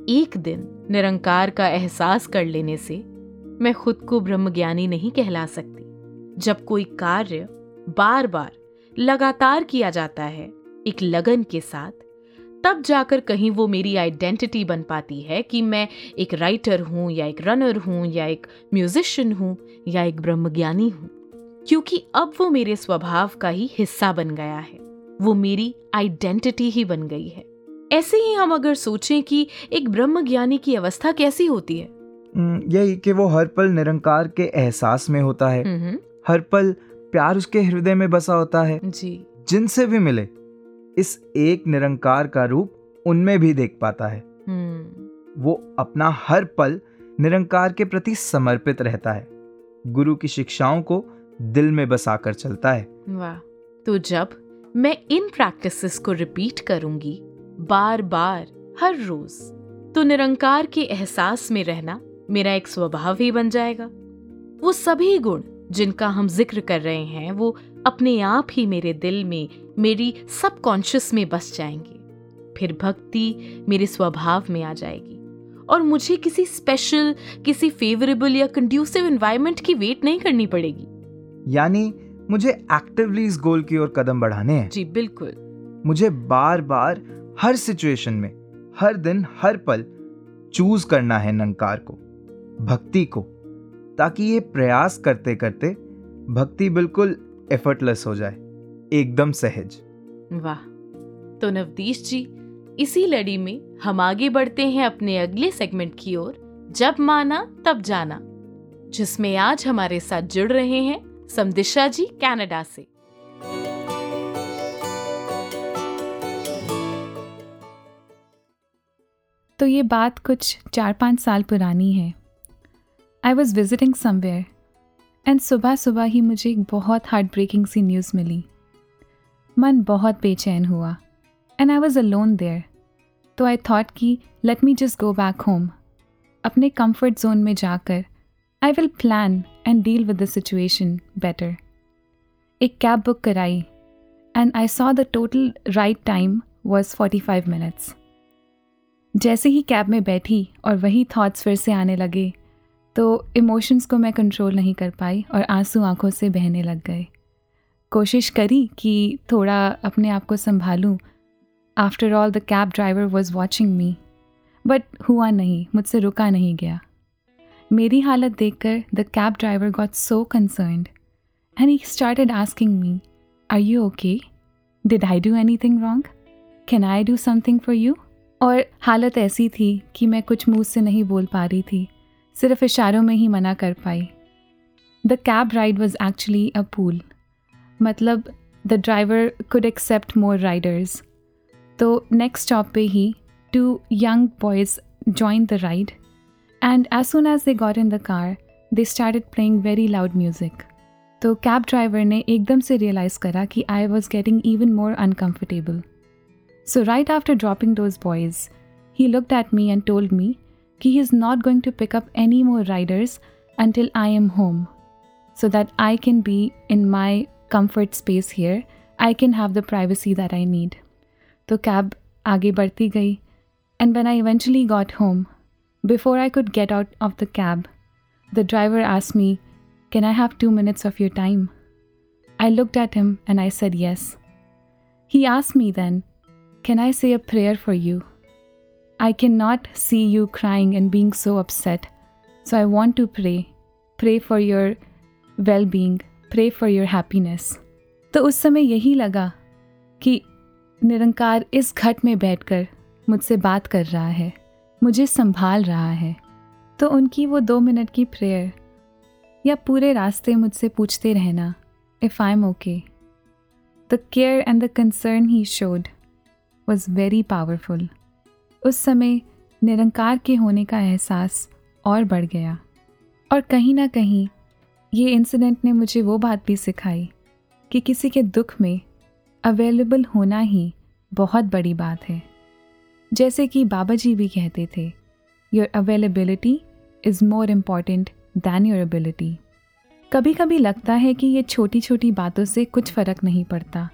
एक दिन निरंकार का एहसास कर लेने से मैं खुद को ब्रह्मज्ञानी नहीं कहला सकती। जब कोई कार्य बार बार लगातार किया जाता है एक लगन के साथ, तब जाकर कहीं वो मेरी आइडेंटिटी बन पाती है कि मैं एक राइटर हूँ या एक रनर हूँ या एक म्यूजिशियन हूँ या एक ब्रह्मज्ञानी हूँ। क्योंकि अब वो मेरे स्वभाव का ही हिस्सा बन गया है। वो मेरी आइडेंटिटी ही बन गई है। ऐसे ही हम अगर सोचें कि एक ब्रह्म ज्ञानी की अवस्था कैसी होती है? यही कि वो हर पल निरंकार के एहसास में होता है। हर पल प्यार उसके हृदय में बसा होता है। जी। जिनसे भी मिले इस एक निरंकार का रूप उनमें भी देख पाता है। हम्म। वो अपना हर पल निरंकार के प्रति समर्पित रहता है। गुरु की शिक्षाओं को दिल में बसाकर चलता है। वाह। तो जब मैं इन प्रैक्टिसेस को रिपीट करूँगी बार बार हर रोज। तो निरंकार के एहसास में रहना मेरा एक स्वभाव ही बन जाएगा। वो सभी गुण जिनका हम ज़िक्र कर रहे हैं वो अपने आप ही मेरे दिल में मेरी सबकॉन्शियस में बस जाएँगे। फिर भक्ति मेरे स्वभाव में आ जाएगी। और मुझे किसी स्पेशल किसी फेवरेबल या कंड्यूसिव एनवायरनमेंट की वेट नहीं करनी पड़ेगी। यानी मुझे एक्टिवली इस गोल की ओर कदम बढ़ाने हैं? जी बिल्कुल। मुझे बार बार हर सिचुएशन में, हर दिन, हर पल चूज़ करना है नंकार को, भक्ति को, ताकि ये प्रयास करते करते भक्ति बिल्कुल एफर्टलेस हो जाए, एकदम सहज। वाह तो नवदीश जी, इसी लड़ी में हम आगे बढ़ते हैं अपने अगले सेगमेंट की ओर, जब माना, तब जाना, जिसमें आज हमारे साथ जुड़ रहे हैं समदिशा जी कनाडा से। तो ये बात कुछ चार पाँच साल पुरानी है। I was visiting somewhere and सुबह सुबह ही मुझे एक बहुत हार्ट ब्रेकिंग सी न्यूज़ मिली। मन बहुत बेचैन हुआ and I was alone there तो आई थॉट कि let me just go back home अपने कंफर्ट जोन में जाकर I will plan and deal with the situation better एक कैब बुक कराई and I saw the total ride time was forty five minutes जैसे ही cab में बैठी और वही थॉट्स फिर से आने लगे तो इमोशंस को मैं कंट्रोल नहीं कर पाई और आँसू आँखों से बहने लग गए। कोशिश करी कि थोड़ा अपने आप को संभालूं। After all the cab driver was watching me but हुआ नहीं, मुझसे रुका नहीं गया। मेरी हालत देखकर the cab driver got so concerned and he started asking me are you okay did I do anything wrong can I do something for you और हालत ऐसी थी कि मैं कुछ मुँह से नहीं बोल पा रही थी, सिर्फ़ इशारों में ही मना कर पाई। The cab ride was actually a pool मतलब the driver could accept more riders तो नेक्स्ट स्टॉप पे ही two young boys join the ride and as soon as they got in the car they started playing very loud music तो cab driver ने एकदम से realise करा कि I was getting even more uncomfortable So, right after dropping those boys, he looked at me and told me he is not going to pick up any more riders until I am home so that I can be in my comfort space here. I can have the privacy that I need. So, cab aage barti gayi. And when I eventually got home, before I could get out of the cab, the driver asked me, Can I have two minutes of your time? I looked at him and I said yes. He asked me then Can I say a prayer for you? I cannot see you crying and being so upset. So I want to pray. Pray for your well being. Pray for your happiness. तो उस समय यही लगा कि निरंकार इस घट में बैठकर मुझसे बात कर रहा है मुझे संभाल रहा है तो उनकी वो दो मिनट की प्रेयर या पूरे रास्ते मुझसे पूछते रहना if I am okay the care and the concern he showed was very powerful उस समय निरंकार के होने का एहसास और बढ़ गया। और कहीं ना कहीं ये इंसिडेंट ने मुझे वो बात भी सिखाई कि किसी के दुख में अवेलेबल होना ही बहुत बड़ी बात है। जैसे कि बाबा जी भी कहते थे your availability is more important than your ability कभी कभी लगता है कि ये छोटी छोटी बातों से कुछ फ़र्क नहीं पड़ता।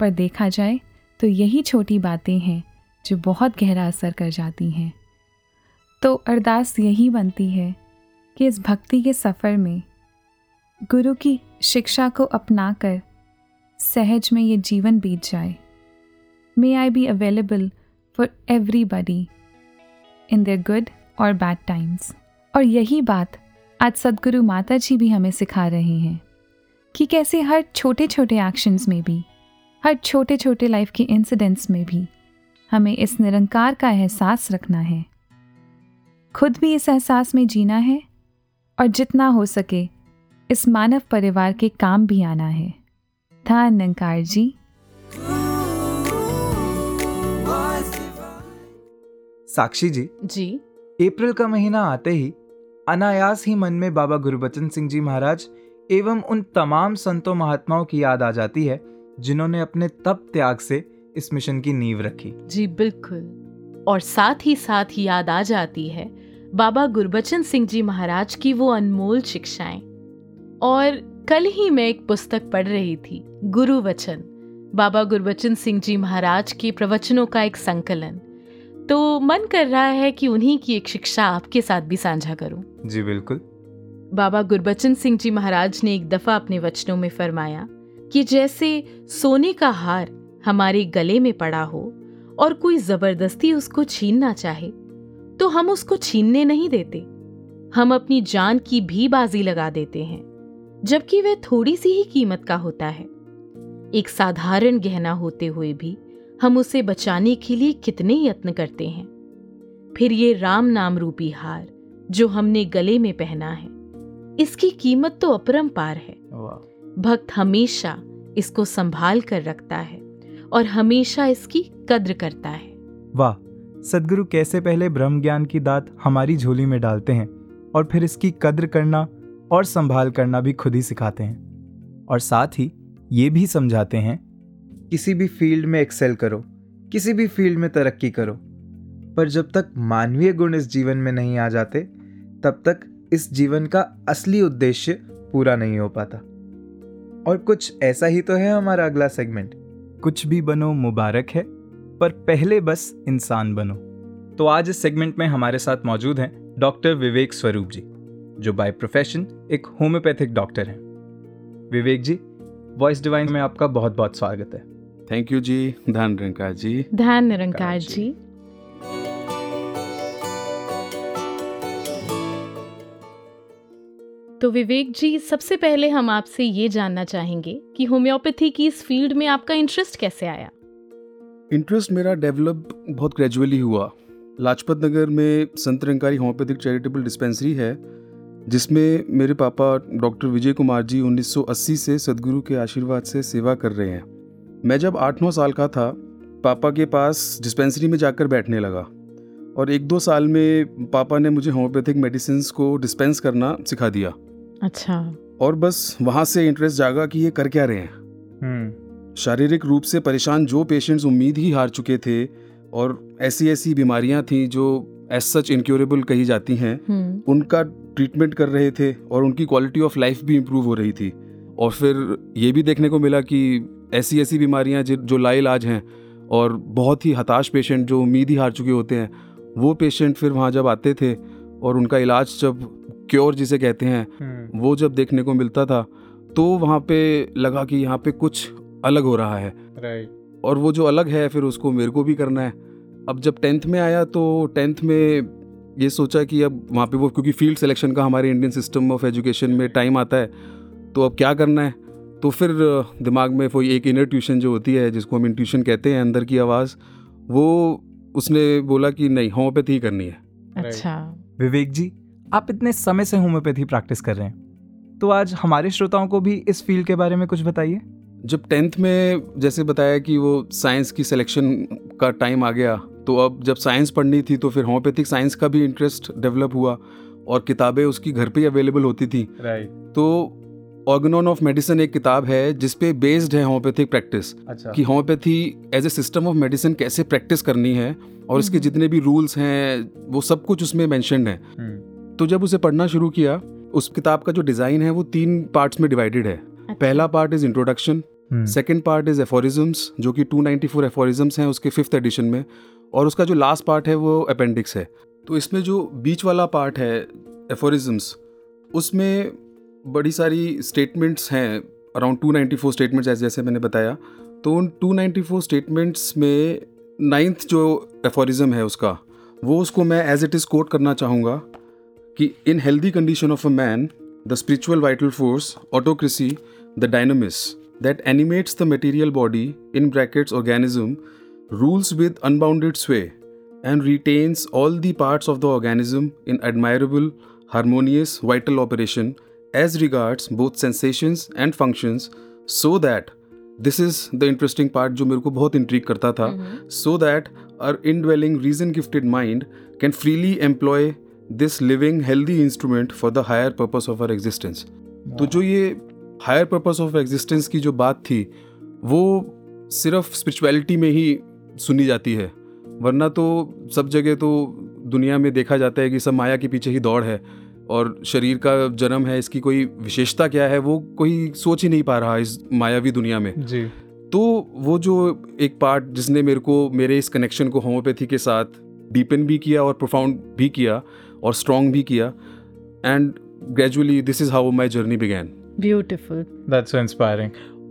पर देखा जाए तो यही छोटी बातें हैं जो बहुत गहरा असर कर जाती हैं। तो अरदास यही बनती है कि इस भक्ति के सफ़र में गुरु की शिक्षा को अपनाकर सहज में ये जीवन बीत जाए। May I be available for everybody in their good और बैड टाइम्स और यही बात आज सदगुरु माता जी भी हमें सिखा रहे हैं कि कैसे हर छोटे छोटे एक्शंस में भी हर छोटे छोटे लाइफ के इंसिडेंट्स में भी हमें इस निरंकार का एहसास रखना है। खुद भी इस एहसास में जीना है और जितना हो सके इस मानव परिवार के काम भी आना है। था निरंकार जी। साक्षी जी जी। अप्रैल का महीना आते ही अनायास ही मन में बाबा गुरुबचन सिंह जी महाराज एवं उन तमाम संतों महात्माओं की याद आ जाती है। जिन्होंने अपने तप त्याग से इस मिशन की नींव रखी। जी बिल्कुल। और साथ ही साथ याद आ जाती है बाबा गुरबचन सिंह जी महाराज की वो अनमोल शिक्षाएँ। और कल ही मैं एक पुस्तक पढ़ रही थी गुरु वचन बाबा गुरबचन सिंह जी महाराज के प्रवचनों का एक संकलन। तो मन कर रहा है कि उन्हीं की एक शिक्षा आपके साथ भी साझा करूँ। जी बिल्कुल। बाबा गुरबचन सिंह जी महाराज ने एक दफ़ा अपने वचनों में फरमाया कि जैसे सोने का हार हमारे गले में पड़ा हो और कोई ज़बरदस्ती उसको छीनना चाहे तो हम उसको छीनने नहीं देते। हम अपनी जान की भी बाजी लगा देते हैं, जबकि वह थोड़ी सी ही कीमत का होता है। एक साधारण गहना होते हुए भी हम उसे बचाने के लिए कितने यत्न करते हैं। फिर ये राम नाम रूपी हार जो हमने गले में पहना है, इसकी कीमत तो अपरंपार है। भक्त हमेशा इसको संभाल कर रखता है और हमेशा इसकी कद्र करता है। वाह, सदगुरु कैसे पहले ब्रह्म ज्ञान की दात हमारी झोली में डालते हैं और फिर इसकी कद्र करना और संभाल करना भी खुद ही सिखाते हैं। और साथ ही ये भी समझाते हैं, किसी भी फ़ील्ड में एक्सेल करो, किसी भी फ़ील्ड में तरक्की करो, पर जब तक मानवीय गुण इस जीवन में नहीं आ जाते, तब तक इस जीवन का असली उद्देश्य पूरा नहीं हो पाता। और कुछ ऐसा ही तो है हमारा अगला सेगमेंट कुछ भी बनो मुबारक है पर पहले बस इंसान बनो। तो आज इस सेगमेंट में हमारे साथ मौजूद हैं डॉक्टर विवेक स्वरूप जी जो बाय प्रोफेशन एक होम्योपैथिक डॉक्टर हैं। विवेक जी वॉइस डिवाइन में आपका बहुत बहुत स्वागत है। थैंक यू जी धन निरंकार जी। धन निरंकार जी। तो विवेक जी, सबसे पहले हम आपसे ये जानना चाहेंगे कि होम्योपैथी की इस फ़ील्ड में आपका इंटरेस्ट कैसे आया? इंटरेस्ट मेरा डेवलप बहुत ग्रेजुअली हुआ। लाजपत नगर में Sant Nirankari homeopathic charitable dispensary है, जिसमें मेरे पापा डॉक्टर विजय कुमार जी 1980 से सदगुरु के आशीर्वाद से सेवा कर रहे हैं। मैं जब आठ नौ साल का था, पापा के पास डिस्पेंसरी में जाकर बैठने लगा और एक दो साल में पापा ने मुझे होम्योपैथिक मेडिसिन को डिस्पेंस करना सिखा दिया। अच्छा। और बस वहाँ से इंटरेस्ट जागा कि ये कर क्या रहे हैं। हम्म। शारीरिक रूप से परेशान जो पेशेंट्स उम्मीद ही हार चुके थे और ऐसी ऐसी बीमारियाँ थी जो एज सच इनक्योरेबल कही जाती हैं हम्म। उनका ट्रीटमेंट कर रहे थे और उनकी क्वालिटी ऑफ़ लाइफ भी इम्प्रूव हो रही थी। और फिर ये भी देखने को मिला कि ऐसी ऐसी बीमारियाँ जि- जो लाइलाज हैं और बहुत ही हताश पेशेंट जो उम्मीद ही हार चुके होते हैं वो पेशेंट फिर वहाँ जब आते थे और उनका इलाज जब क्योर जिसे कहते हैं हम्म। वो जब देखने को मिलता था तो वहाँ पे लगा कि यहाँ पे कुछ अलग हो रहा है। राइट और वो जो अलग है फिर उसको मेरे को भी करना है। अब जब टेंथ में आया तो टेंथ में ये सोचा कि अब वहाँ पे वो क्योंकि फ़ील्ड सिलेक्शन का हमारे इंडियन सिस्टम ऑफ़ एजुकेशन में टाइम आता है तो अब क्या करना है? तो फिर दिमाग में वो एक इनर ट्यूशन जो होती है जिसको हम इंट्यूशन कहते हैं अंदर की आवाज़ वो उसने बोला कि नहीं होम्योपैथी ही करनी है। अच्छा। विवेक जी आप इतने समय से होम्योपैथी प्रैक्टिस कर रहे हैं। तो आज हमारे श्रोताओं को भी इस फ़ील्ड के बारे में कुछ बताइए। जब टेंथ में जैसे बताया कि वो साइंस की सिलेक्शन का टाइम आ गया तो अब जब साइंस पढ़नी थी तो फिर होम्योपैथिक साइंस का भी इंटरेस्ट डेवलप हुआ और किताबें उसकी घर पे ही अवेलेबल होती थी। राइट तो ऑर्गेनॉन ऑफ़ मेडिसिन एक किताब है जिसपे बेस्ड है होम्योपैथिक प्रैक्टिस अच्छा। कि homeopathy as a system of medicine कैसे प्रैक्टिस करनी है और इसके जितने भी रूल्स हैं वो सब कुछ उसमें मैंशनड है। हम्म, तो जब उसे पढ़ना शुरू किया उस किताब का जो डिज़ाइन है वो तीन पार्ट्स में डिवाइडेड है। पहला part is introduction second part is aphorisms जो कि 294 एफोरिज्म्स हैं उसके फिफ्थ एडिशन में और उसका जो लास्ट पार्ट है वो अपेंडिक्स है। तो इसमें जो बीच वाला पार्ट है एफोरिज्म्स उसमें बड़ी सारी स्टेटमेंट्स हैं अराउंड 294 स्टेटमेंट्स जैसे जैसे मैंने बताया। तो उन 294 स्टेटमेंट्स में नाइन्थ जो एफोरिज्म है उसका वो उसको मैं एज इट इज़ कोट करना चाहूँगा। कि in healthy condition of a man the spiritual vital force autocracy the dynamis that animates the material body in brackets organism rules with unbounded sway and retains all the parts of the organism in admirable harmonious vital operation as regards both sensations and functions so that this is the interesting part जो मेरे को बहुत intrigue करता था so that uh indwelling reason gifted mind can freely employ this living healthy instrument for the higher purpose of our existence तो जो ये higher purpose of existence की जो बात थी वो सिर्फ़ स्पिरिचुअलिटी में ही सुनी जाती है। वरना तो सब जगह तो दुनिया में देखा जाता है कि सब माया के पीछे ही दौड़ है और शरीर का जन्म है इसकी कोई विशेषता क्या है वो कोई सोच ही नहीं पा रहा इस मायावी दुनिया में। जी। तो वो जो एक पार्ट जिसने मेरे को मेरे इस कनेक्शन को होम्योपैथी के साथ डीपन भी किया और प्रोफाउंड भी किया और स्ट्रॉन्ग भी किया। And gradually this is how my journey began beautiful that's so inspiring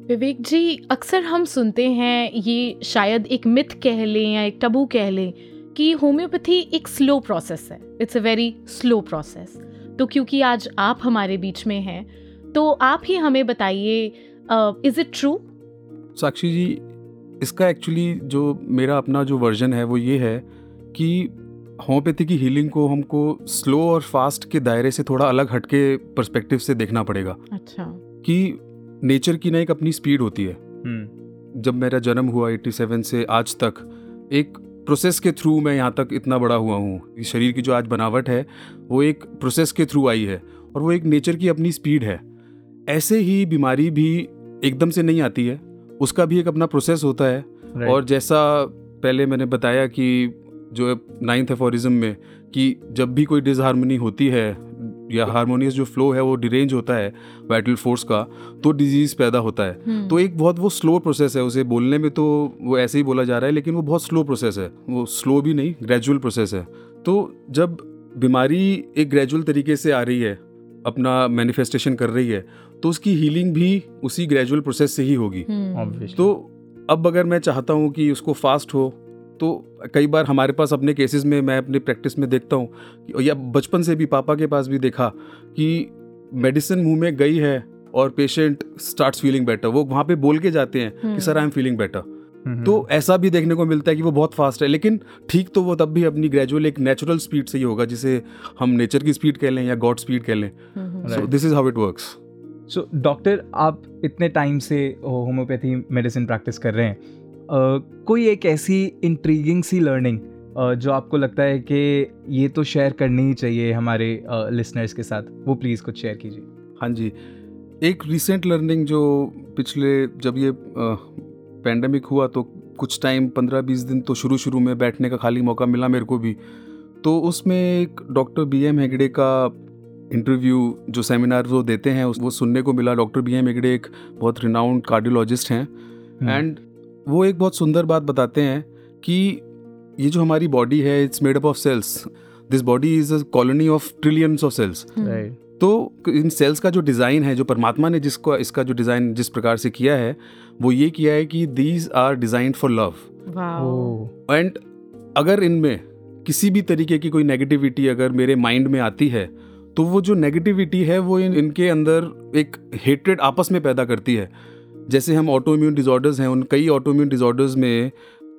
Vivek ji अक्सर हम सुनते हैं ये शायद एक मिथ कह लें या एक टबू कह लें कि होम्योपैथी एक स्लो प्रोसेस है। It's a very slow process तो क्योंकि आज आप हमारे बीच में हैं तो आप ही हमें बताइए is it true Sakshi ji इसका एक्चुअली जो मेरा अपना जो वर्जन है वो ये है कि होम्योपैथी की हीलिंग को हमको स्लो और फास्ट के दायरे से थोड़ा अलग हटके पर्सपेक्टिव से देखना पड़ेगा। अच्छा। कि नेचर की ना एक अपनी स्पीड होती है। हम्म। जब मेरा जन्म हुआ 87 से आज तक एक प्रोसेस के थ्रू मैं यहाँ तक इतना बड़ा हुआ हूँ। शरीर की जो आज बनावट है वो एक प्रोसेस के थ्रू आई है और वो एक नेचर की अपनी स्पीड है। ऐसे ही बीमारी भी एकदम से नहीं आती है। उसका भी एक अपना प्रोसेस होता है। Right. और जैसा पहले मैंने बताया कि जो है नाइन्थ एफोरिज्म में कि जब भी कोई डिसहारमोनी होती है या हारमोनियस जो फ्लो है वो डिरेंज होता है वाइटल फोर्स का तो डिज़ीज़ पैदा होता है। तो एक बहुत वो स्लो प्रोसेस है उसे बोलने में तो वो ऐसे ही बोला जा रहा है लेकिन वो बहुत स्लो प्रोसेस है। वो स्लो भी नहीं ग्रेजुअल प्रोसेस है। तो जब बीमारी एक ग्रेजुअल तरीके से आ रही है अपना मैनिफेस्टेशन कर रही है तो उसकी हीलिंग भी उसी ग्रेजुअल प्रोसेस से ही होगी। तो अब अगर मैं चाहता हूँ कि उसको फास्ट हो तो कई बार हमारे पास अपने केसेस में मैं अपनी प्रैक्टिस में देखता हूँ या बचपन से भी पापा के पास भी देखा कि मेडिसिन मुँह में गई है और पेशेंट स्टार्ट्स फीलिंग बेटर वो वहाँ पे बोल के जाते हैं कि sir I am feeling better तो ऐसा भी देखने को मिलता है कि वो बहुत फास्ट है। लेकिन ठीक तो वो तब भी अपनी ग्रेजुअल एक नेचुरल स्पीड से ही होगा जिसे हम नेचर की स्पीड कह लें या गॉड स्पीड कह लें। So this is how it works so doctor आप इतने टाइम से होम्योपैथी मेडिसिन प्रैक्टिस कर रहे हैं। कोई एक ऐसी इंट्रीगिंग सी लर्निंग जो आपको लगता है कि ये तो शेयर करनी ही चाहिए हमारे लिसनर्स के साथ वो प्लीज़ कुछ शेयर कीजिए। हाँ जी एक रिसेंट लर्निंग जो पिछले जब ये पैंडमिक हुआ तो कुछ टाइम पंद्रह बीस दिन तो शुरू शुरू में बैठने का खाली मौका मिला मेरे को भी। तो उसमें एक डॉक्टर बी एम हेगड़े का इंटरव्यू जो सेमिनार वो देते हैं वो सुनने को मिला। डॉक्टर बी एम हेगड़े एक बहुत रिनाउंड कार्डियोलॉजिस्ट हैं। एंड वो एक बहुत सुंदर बात बताते हैं कि ये जो हमारी बॉडी है it's made up of cells this body is a colony of trillions of cells right तो इन सेल्स का जो डिज़ाइन है जो परमात्मा ने जिसको इसका जो डिज़ाइन जिस प्रकार से किया है वो ये किया है कि these are designed for love and अगर इनमें किसी भी तरीके की कोई नेगेटिविटी अगर मेरे माइंड में आती है तो वो जो नेगेटिविटी है वो इन इनके अंदर एक हेट्रेड आपस में पैदा करती है। जैसे हम ऑटो इम्यून डिजॉर्डर्स हैं उन कई ऑटो इम्यून डिजॉर्डर्स में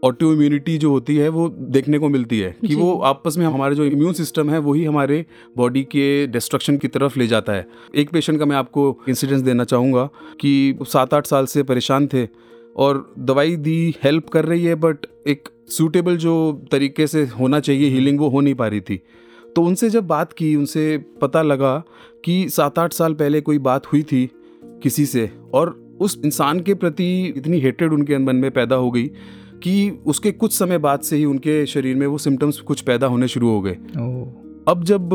ऑटो इम्यूनिटी जो होती है वो देखने को मिलती है कि वो आपस में हमारे जो इम्यून सिस्टम है वही हमारे बॉडी के डिस्ट्रक्शन की तरफ़ ले जाता है। एक पेशेंट का मैं आपको इंसिडेंस देना चाहूँगा कि सात आठ साल से परेशान थे और दवाई दी हेल्प कर रही है बट एक सूटेबल जो तरीके से होना चाहिए हीलिंग वो हो नहीं पा रही थी। तो उनसे जब बात की उनसे पता लगा कि सात आठ साल पहले कोई बात हुई थी किसी से और उस इंसान के प्रति इतनी हेट्रेड उनके मन में पैदा हो गई कि उसके कुछ समय बाद से ही उनके शरीर में वो सिम्टम्स कुछ पैदा होने शुरू हो गए। अब जब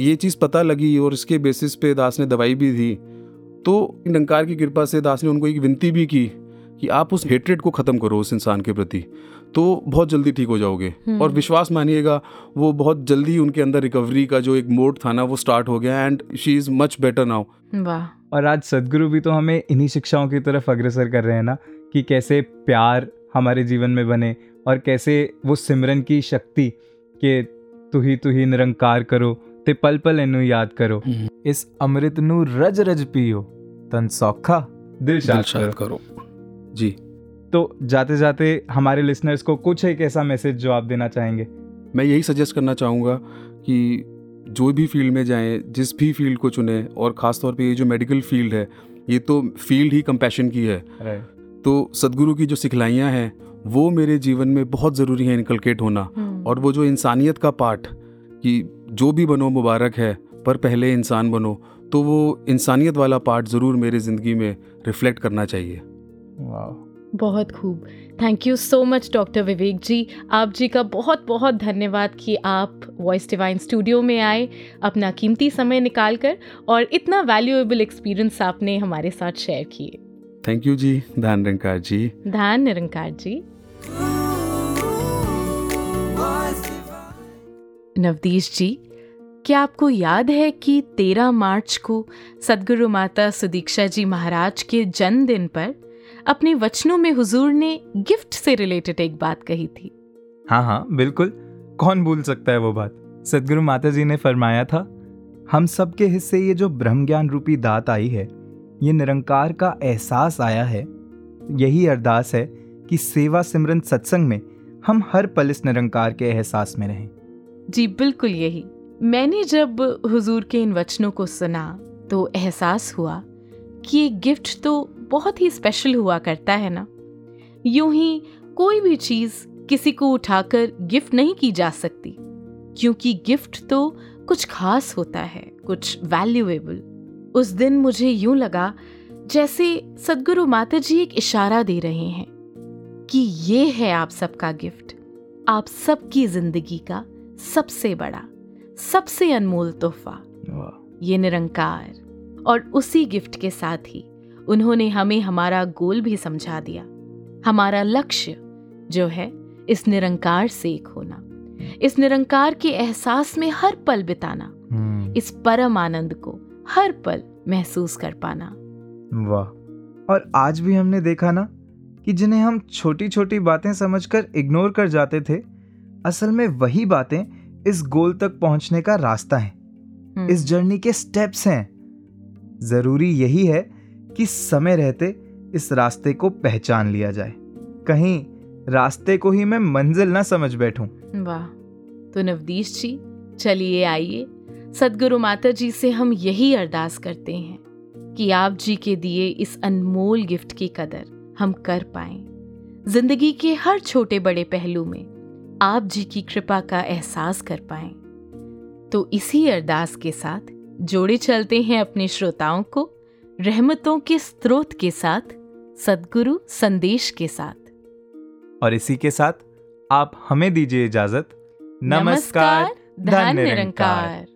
ये चीज़ पता लगी और इसके बेसिस पे दास ने दवाई भी दी तो निरंकार की कृपा से दास ने उनको एक विनती भी की कि आप उस हेट्रेड को ख़त्म करो उस इंसान के प्रति। तो बहुत जल्दी ठीक हो जाओगे। हम्म। और विश्वास मानिएगा वो बहुत जल्दी उनके अंदर रिकवरी का जो एक मोड था ना वो स्टार्ट हो गया and she is much better now वाह। और आज सदगुरु भी तो हमें इन्हीं शिक्षाओं की तरफ़ अग्रसर कर रहे हैं ना कि कैसे प्यार हमारे जीवन में बने और कैसे वो सिमरन की शक्ति के तु ही तु ही निरंकार करो ते पल पल एनु याद करो। हम्म। इस अमृत नु रज रज पियो तन सौखा दिल शाद करो। जी। तो जाते जाते हमारे लिसनर्स को कुछ एक ऐसा मैसेज जो आप देना चाहेंगे? मैं यही सजेस्ट करना चाहूँगा कि जो भी फ़ील्ड में जाएँ जिस भी फ़ील्ड को चुने और ख़ास तौर पे ये जो मेडिकल फ़ील्ड है ये तो फ़ील्ड ही कंपैशन की है। तो सदगुरु की जो सिखलाइयाँ हैं वो मेरे जीवन में बहुत ज़रूरी है इनकलकेट होना। हम्म। और वो जो इंसानियत का पाठ कि जो भी बनो मुबारक है पर पहले इंसान बनो तो वो इंसानियत वाला पार्ट ज़रूर मेरे ज़िंदगी में रिफ्लेक्ट करना चाहिए। बहुत खूब। Thank you so much doctor Vivek ji आप जी का बहुत बहुत धन्यवाद कि आप वॉइस डिवाइन स्टूडियो में आए अपना कीमती समय निकाल कर और इतना वैल्यूएबल एक्सपीरियंस आपने हमारे साथ शेयर किए। थैंक यू जी धान निरंकार जी। धान निरंकार जी। नवदीश जी क्या आपको याद है कि 13 मार्च को सदगुरु माता सुदीक्षा जी महाराज के जन्मदिन पर अपने वचनों में हुजूर ने गिफ्ट से रिलेटेड एक बात कही थी। हाँ हाँ बिल्कुल। कौन भूल सकता है वो बात? सदगुरु माता जी ने फरमाया था हम सबके हिस्से ये जो ब्रह्म ज्ञान रूपी दात आई है ये निरंकार का एहसास आया है। यही अरदास है कि सेवा सिमरन सत्संग में हम हर पल इस निरंकार के एहसास में रहें। जी बिल्कुल यही। मैंने जब हुजूर के इन वचनों को सुना तो एहसास हुआ कि ये गिफ्ट तो बहुत ही स्पेशल हुआ करता है ना? यूँ ही कोई भी चीज़ किसी को उठाकर गिफ्ट नहीं की जा सकती क्योंकि गिफ्ट तो कुछ खास होता है कुछ वैल्यूएबल उस दिन मुझे यूँ लगा जैसे सदगुरु माता जी एक इशारा दे रहे हैं कि ये है आप सबका गिफ्ट आप सबकी ज़िंदगी का सबसे बड़ा सबसे अनमोल तोहफा। ये निरंकार और उसी गिफ्ट के साथ ही उन्होंने हमें हमारा गोल भी समझा दिया। हमारा लक्ष्य जो है इस निरंकार से एक होना। इस निरंकार के एहसास में हर पल बिताना। हम्म। इस परम आनंद को हर पल महसूस कर पाना। वाह। और आज भी हमने देखा ना कि जिन्हें हम छोटी छोटी बातें समझकर इग्नोर कर जाते थे असल में वही बातें इस गोल तक पहुँचने का रास्ता है। हम्म। इस जर्नी के स्टेप्स हैं। ज़रूरी यही है कि समय रहते इस रास्ते को पहचान लिया जाए। कहीं रास्ते को ही मैं मंजिल ना समझ बैठूं। वाह तो नवदीश जी, चलिए आइए। सदगुरु माता जी से हम यही अरदास करते हैं कि आप जी के दिए इस अनमोल गिफ्ट की कदर हम कर पाए। ज़िंदगी के हर छोटे बड़े पहलू में आप जी की कृपा का एहसास कर पाए। तो इसी अरदास के साथ जोड़े चलते हैं अपने श्रोताओं को रहमतों के स्रोत के साथ सदगुरु संदेश के साथ। और इसी के साथ आप हमें दीजिए इजाज़त। नमस्कार धन निरंकार।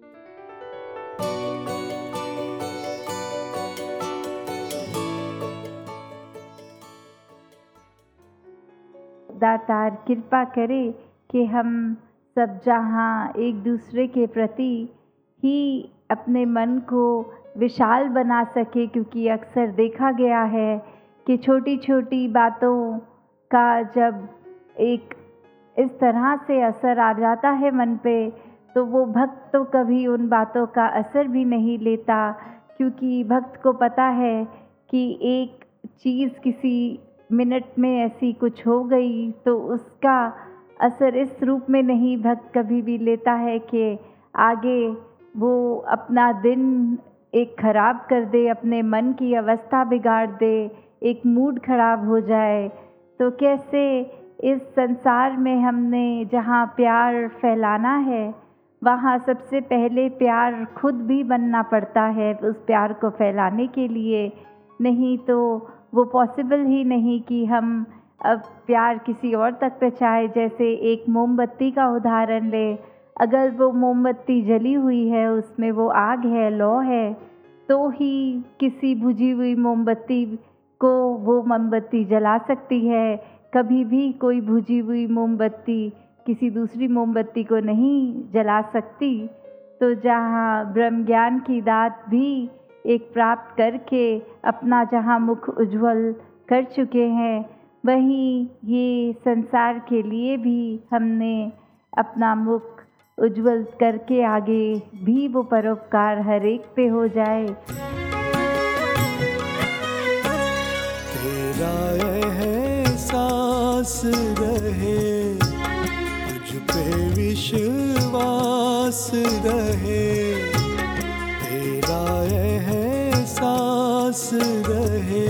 दातार कृपा करे कि हम सब जहाँ एक दूसरे के प्रति ही अपने मन को विशाल बना सके क्योंकि अक्सर देखा गया है कि छोटी छोटी बातों का जब एक इस तरह से असर आ जाता है मन पे तो वो भक्त तो कभी उन बातों का असर भी नहीं लेता, क्योंकि भक्त को पता है कि एक चीज़ किसी मिनट में ऐसी कुछ हो गई तो उसका असर इस रूप में नहीं भक्त कभी भी लेता है कि आगे वो अपना दिन एक ख़राब कर दे, अपने मन की अवस्था बिगाड़ दे, एक मूड ख़राब हो जाए तो कैसे इस संसार में हमने जहाँ प्यार फैलाना है, वहाँ सबसे पहले प्यार खुद भी बनना पड़ता है उस प्यार को फैलाने के लिए। नहीं तो वो पॉसिबल ही नहीं कि हम अब प्यार किसी और तक पहुँचाए, जैसे एक मोमबत्ती का उदाहरण ले। अगर वो मोमबत्ती जली हुई है, उसमें वो आग है, लौ है तो ही किसी बुझी हुई मोमबत्ती को वो मोमबत्ती जला सकती है। कभी भी कोई बुझी हुई मोमबत्ती किसी दूसरी मोमबत्ती को नहीं जला सकती। तो जहाँ ब्रह्म ज्ञान की दात भी एक प्राप्त करके अपना जहाँ मुख उज्जवल कर चुके हैं, वहीं ये संसार के लिए भी हमने अपना मुख उज्जवल करके आगे भी वो परोपकार हर एक पे हो जाए। तेरा एहसास रहे, तुझ पे विश्वास रहे। तेरा एहसास रहे,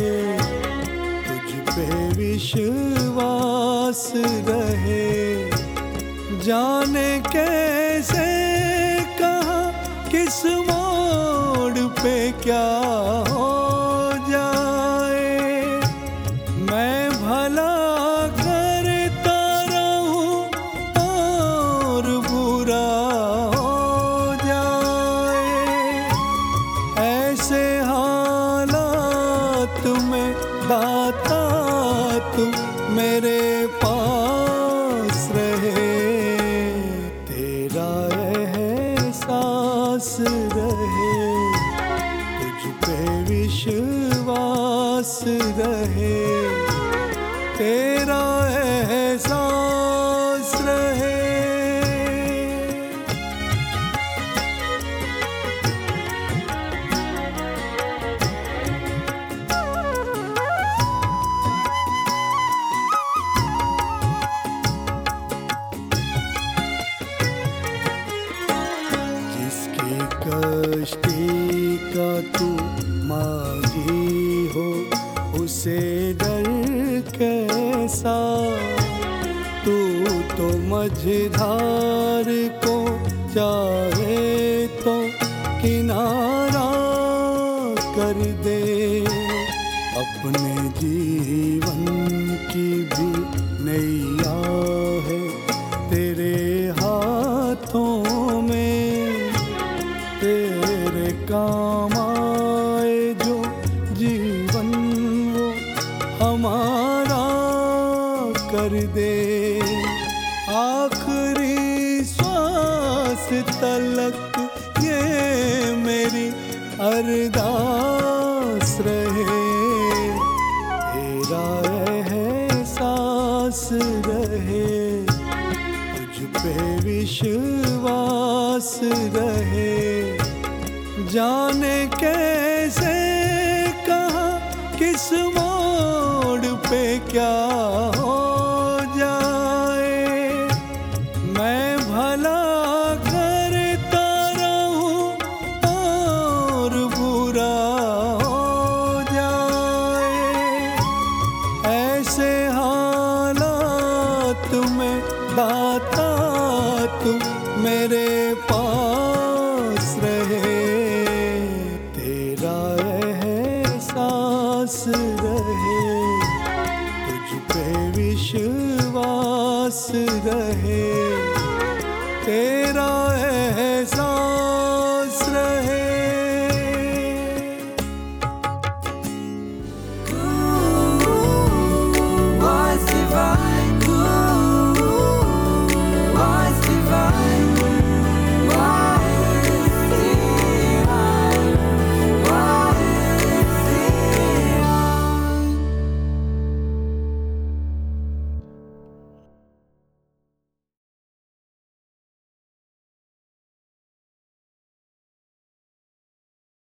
तुझ पे विश्वास रहे। जाने कैसे कहा किस मोड़ पे क्या हो।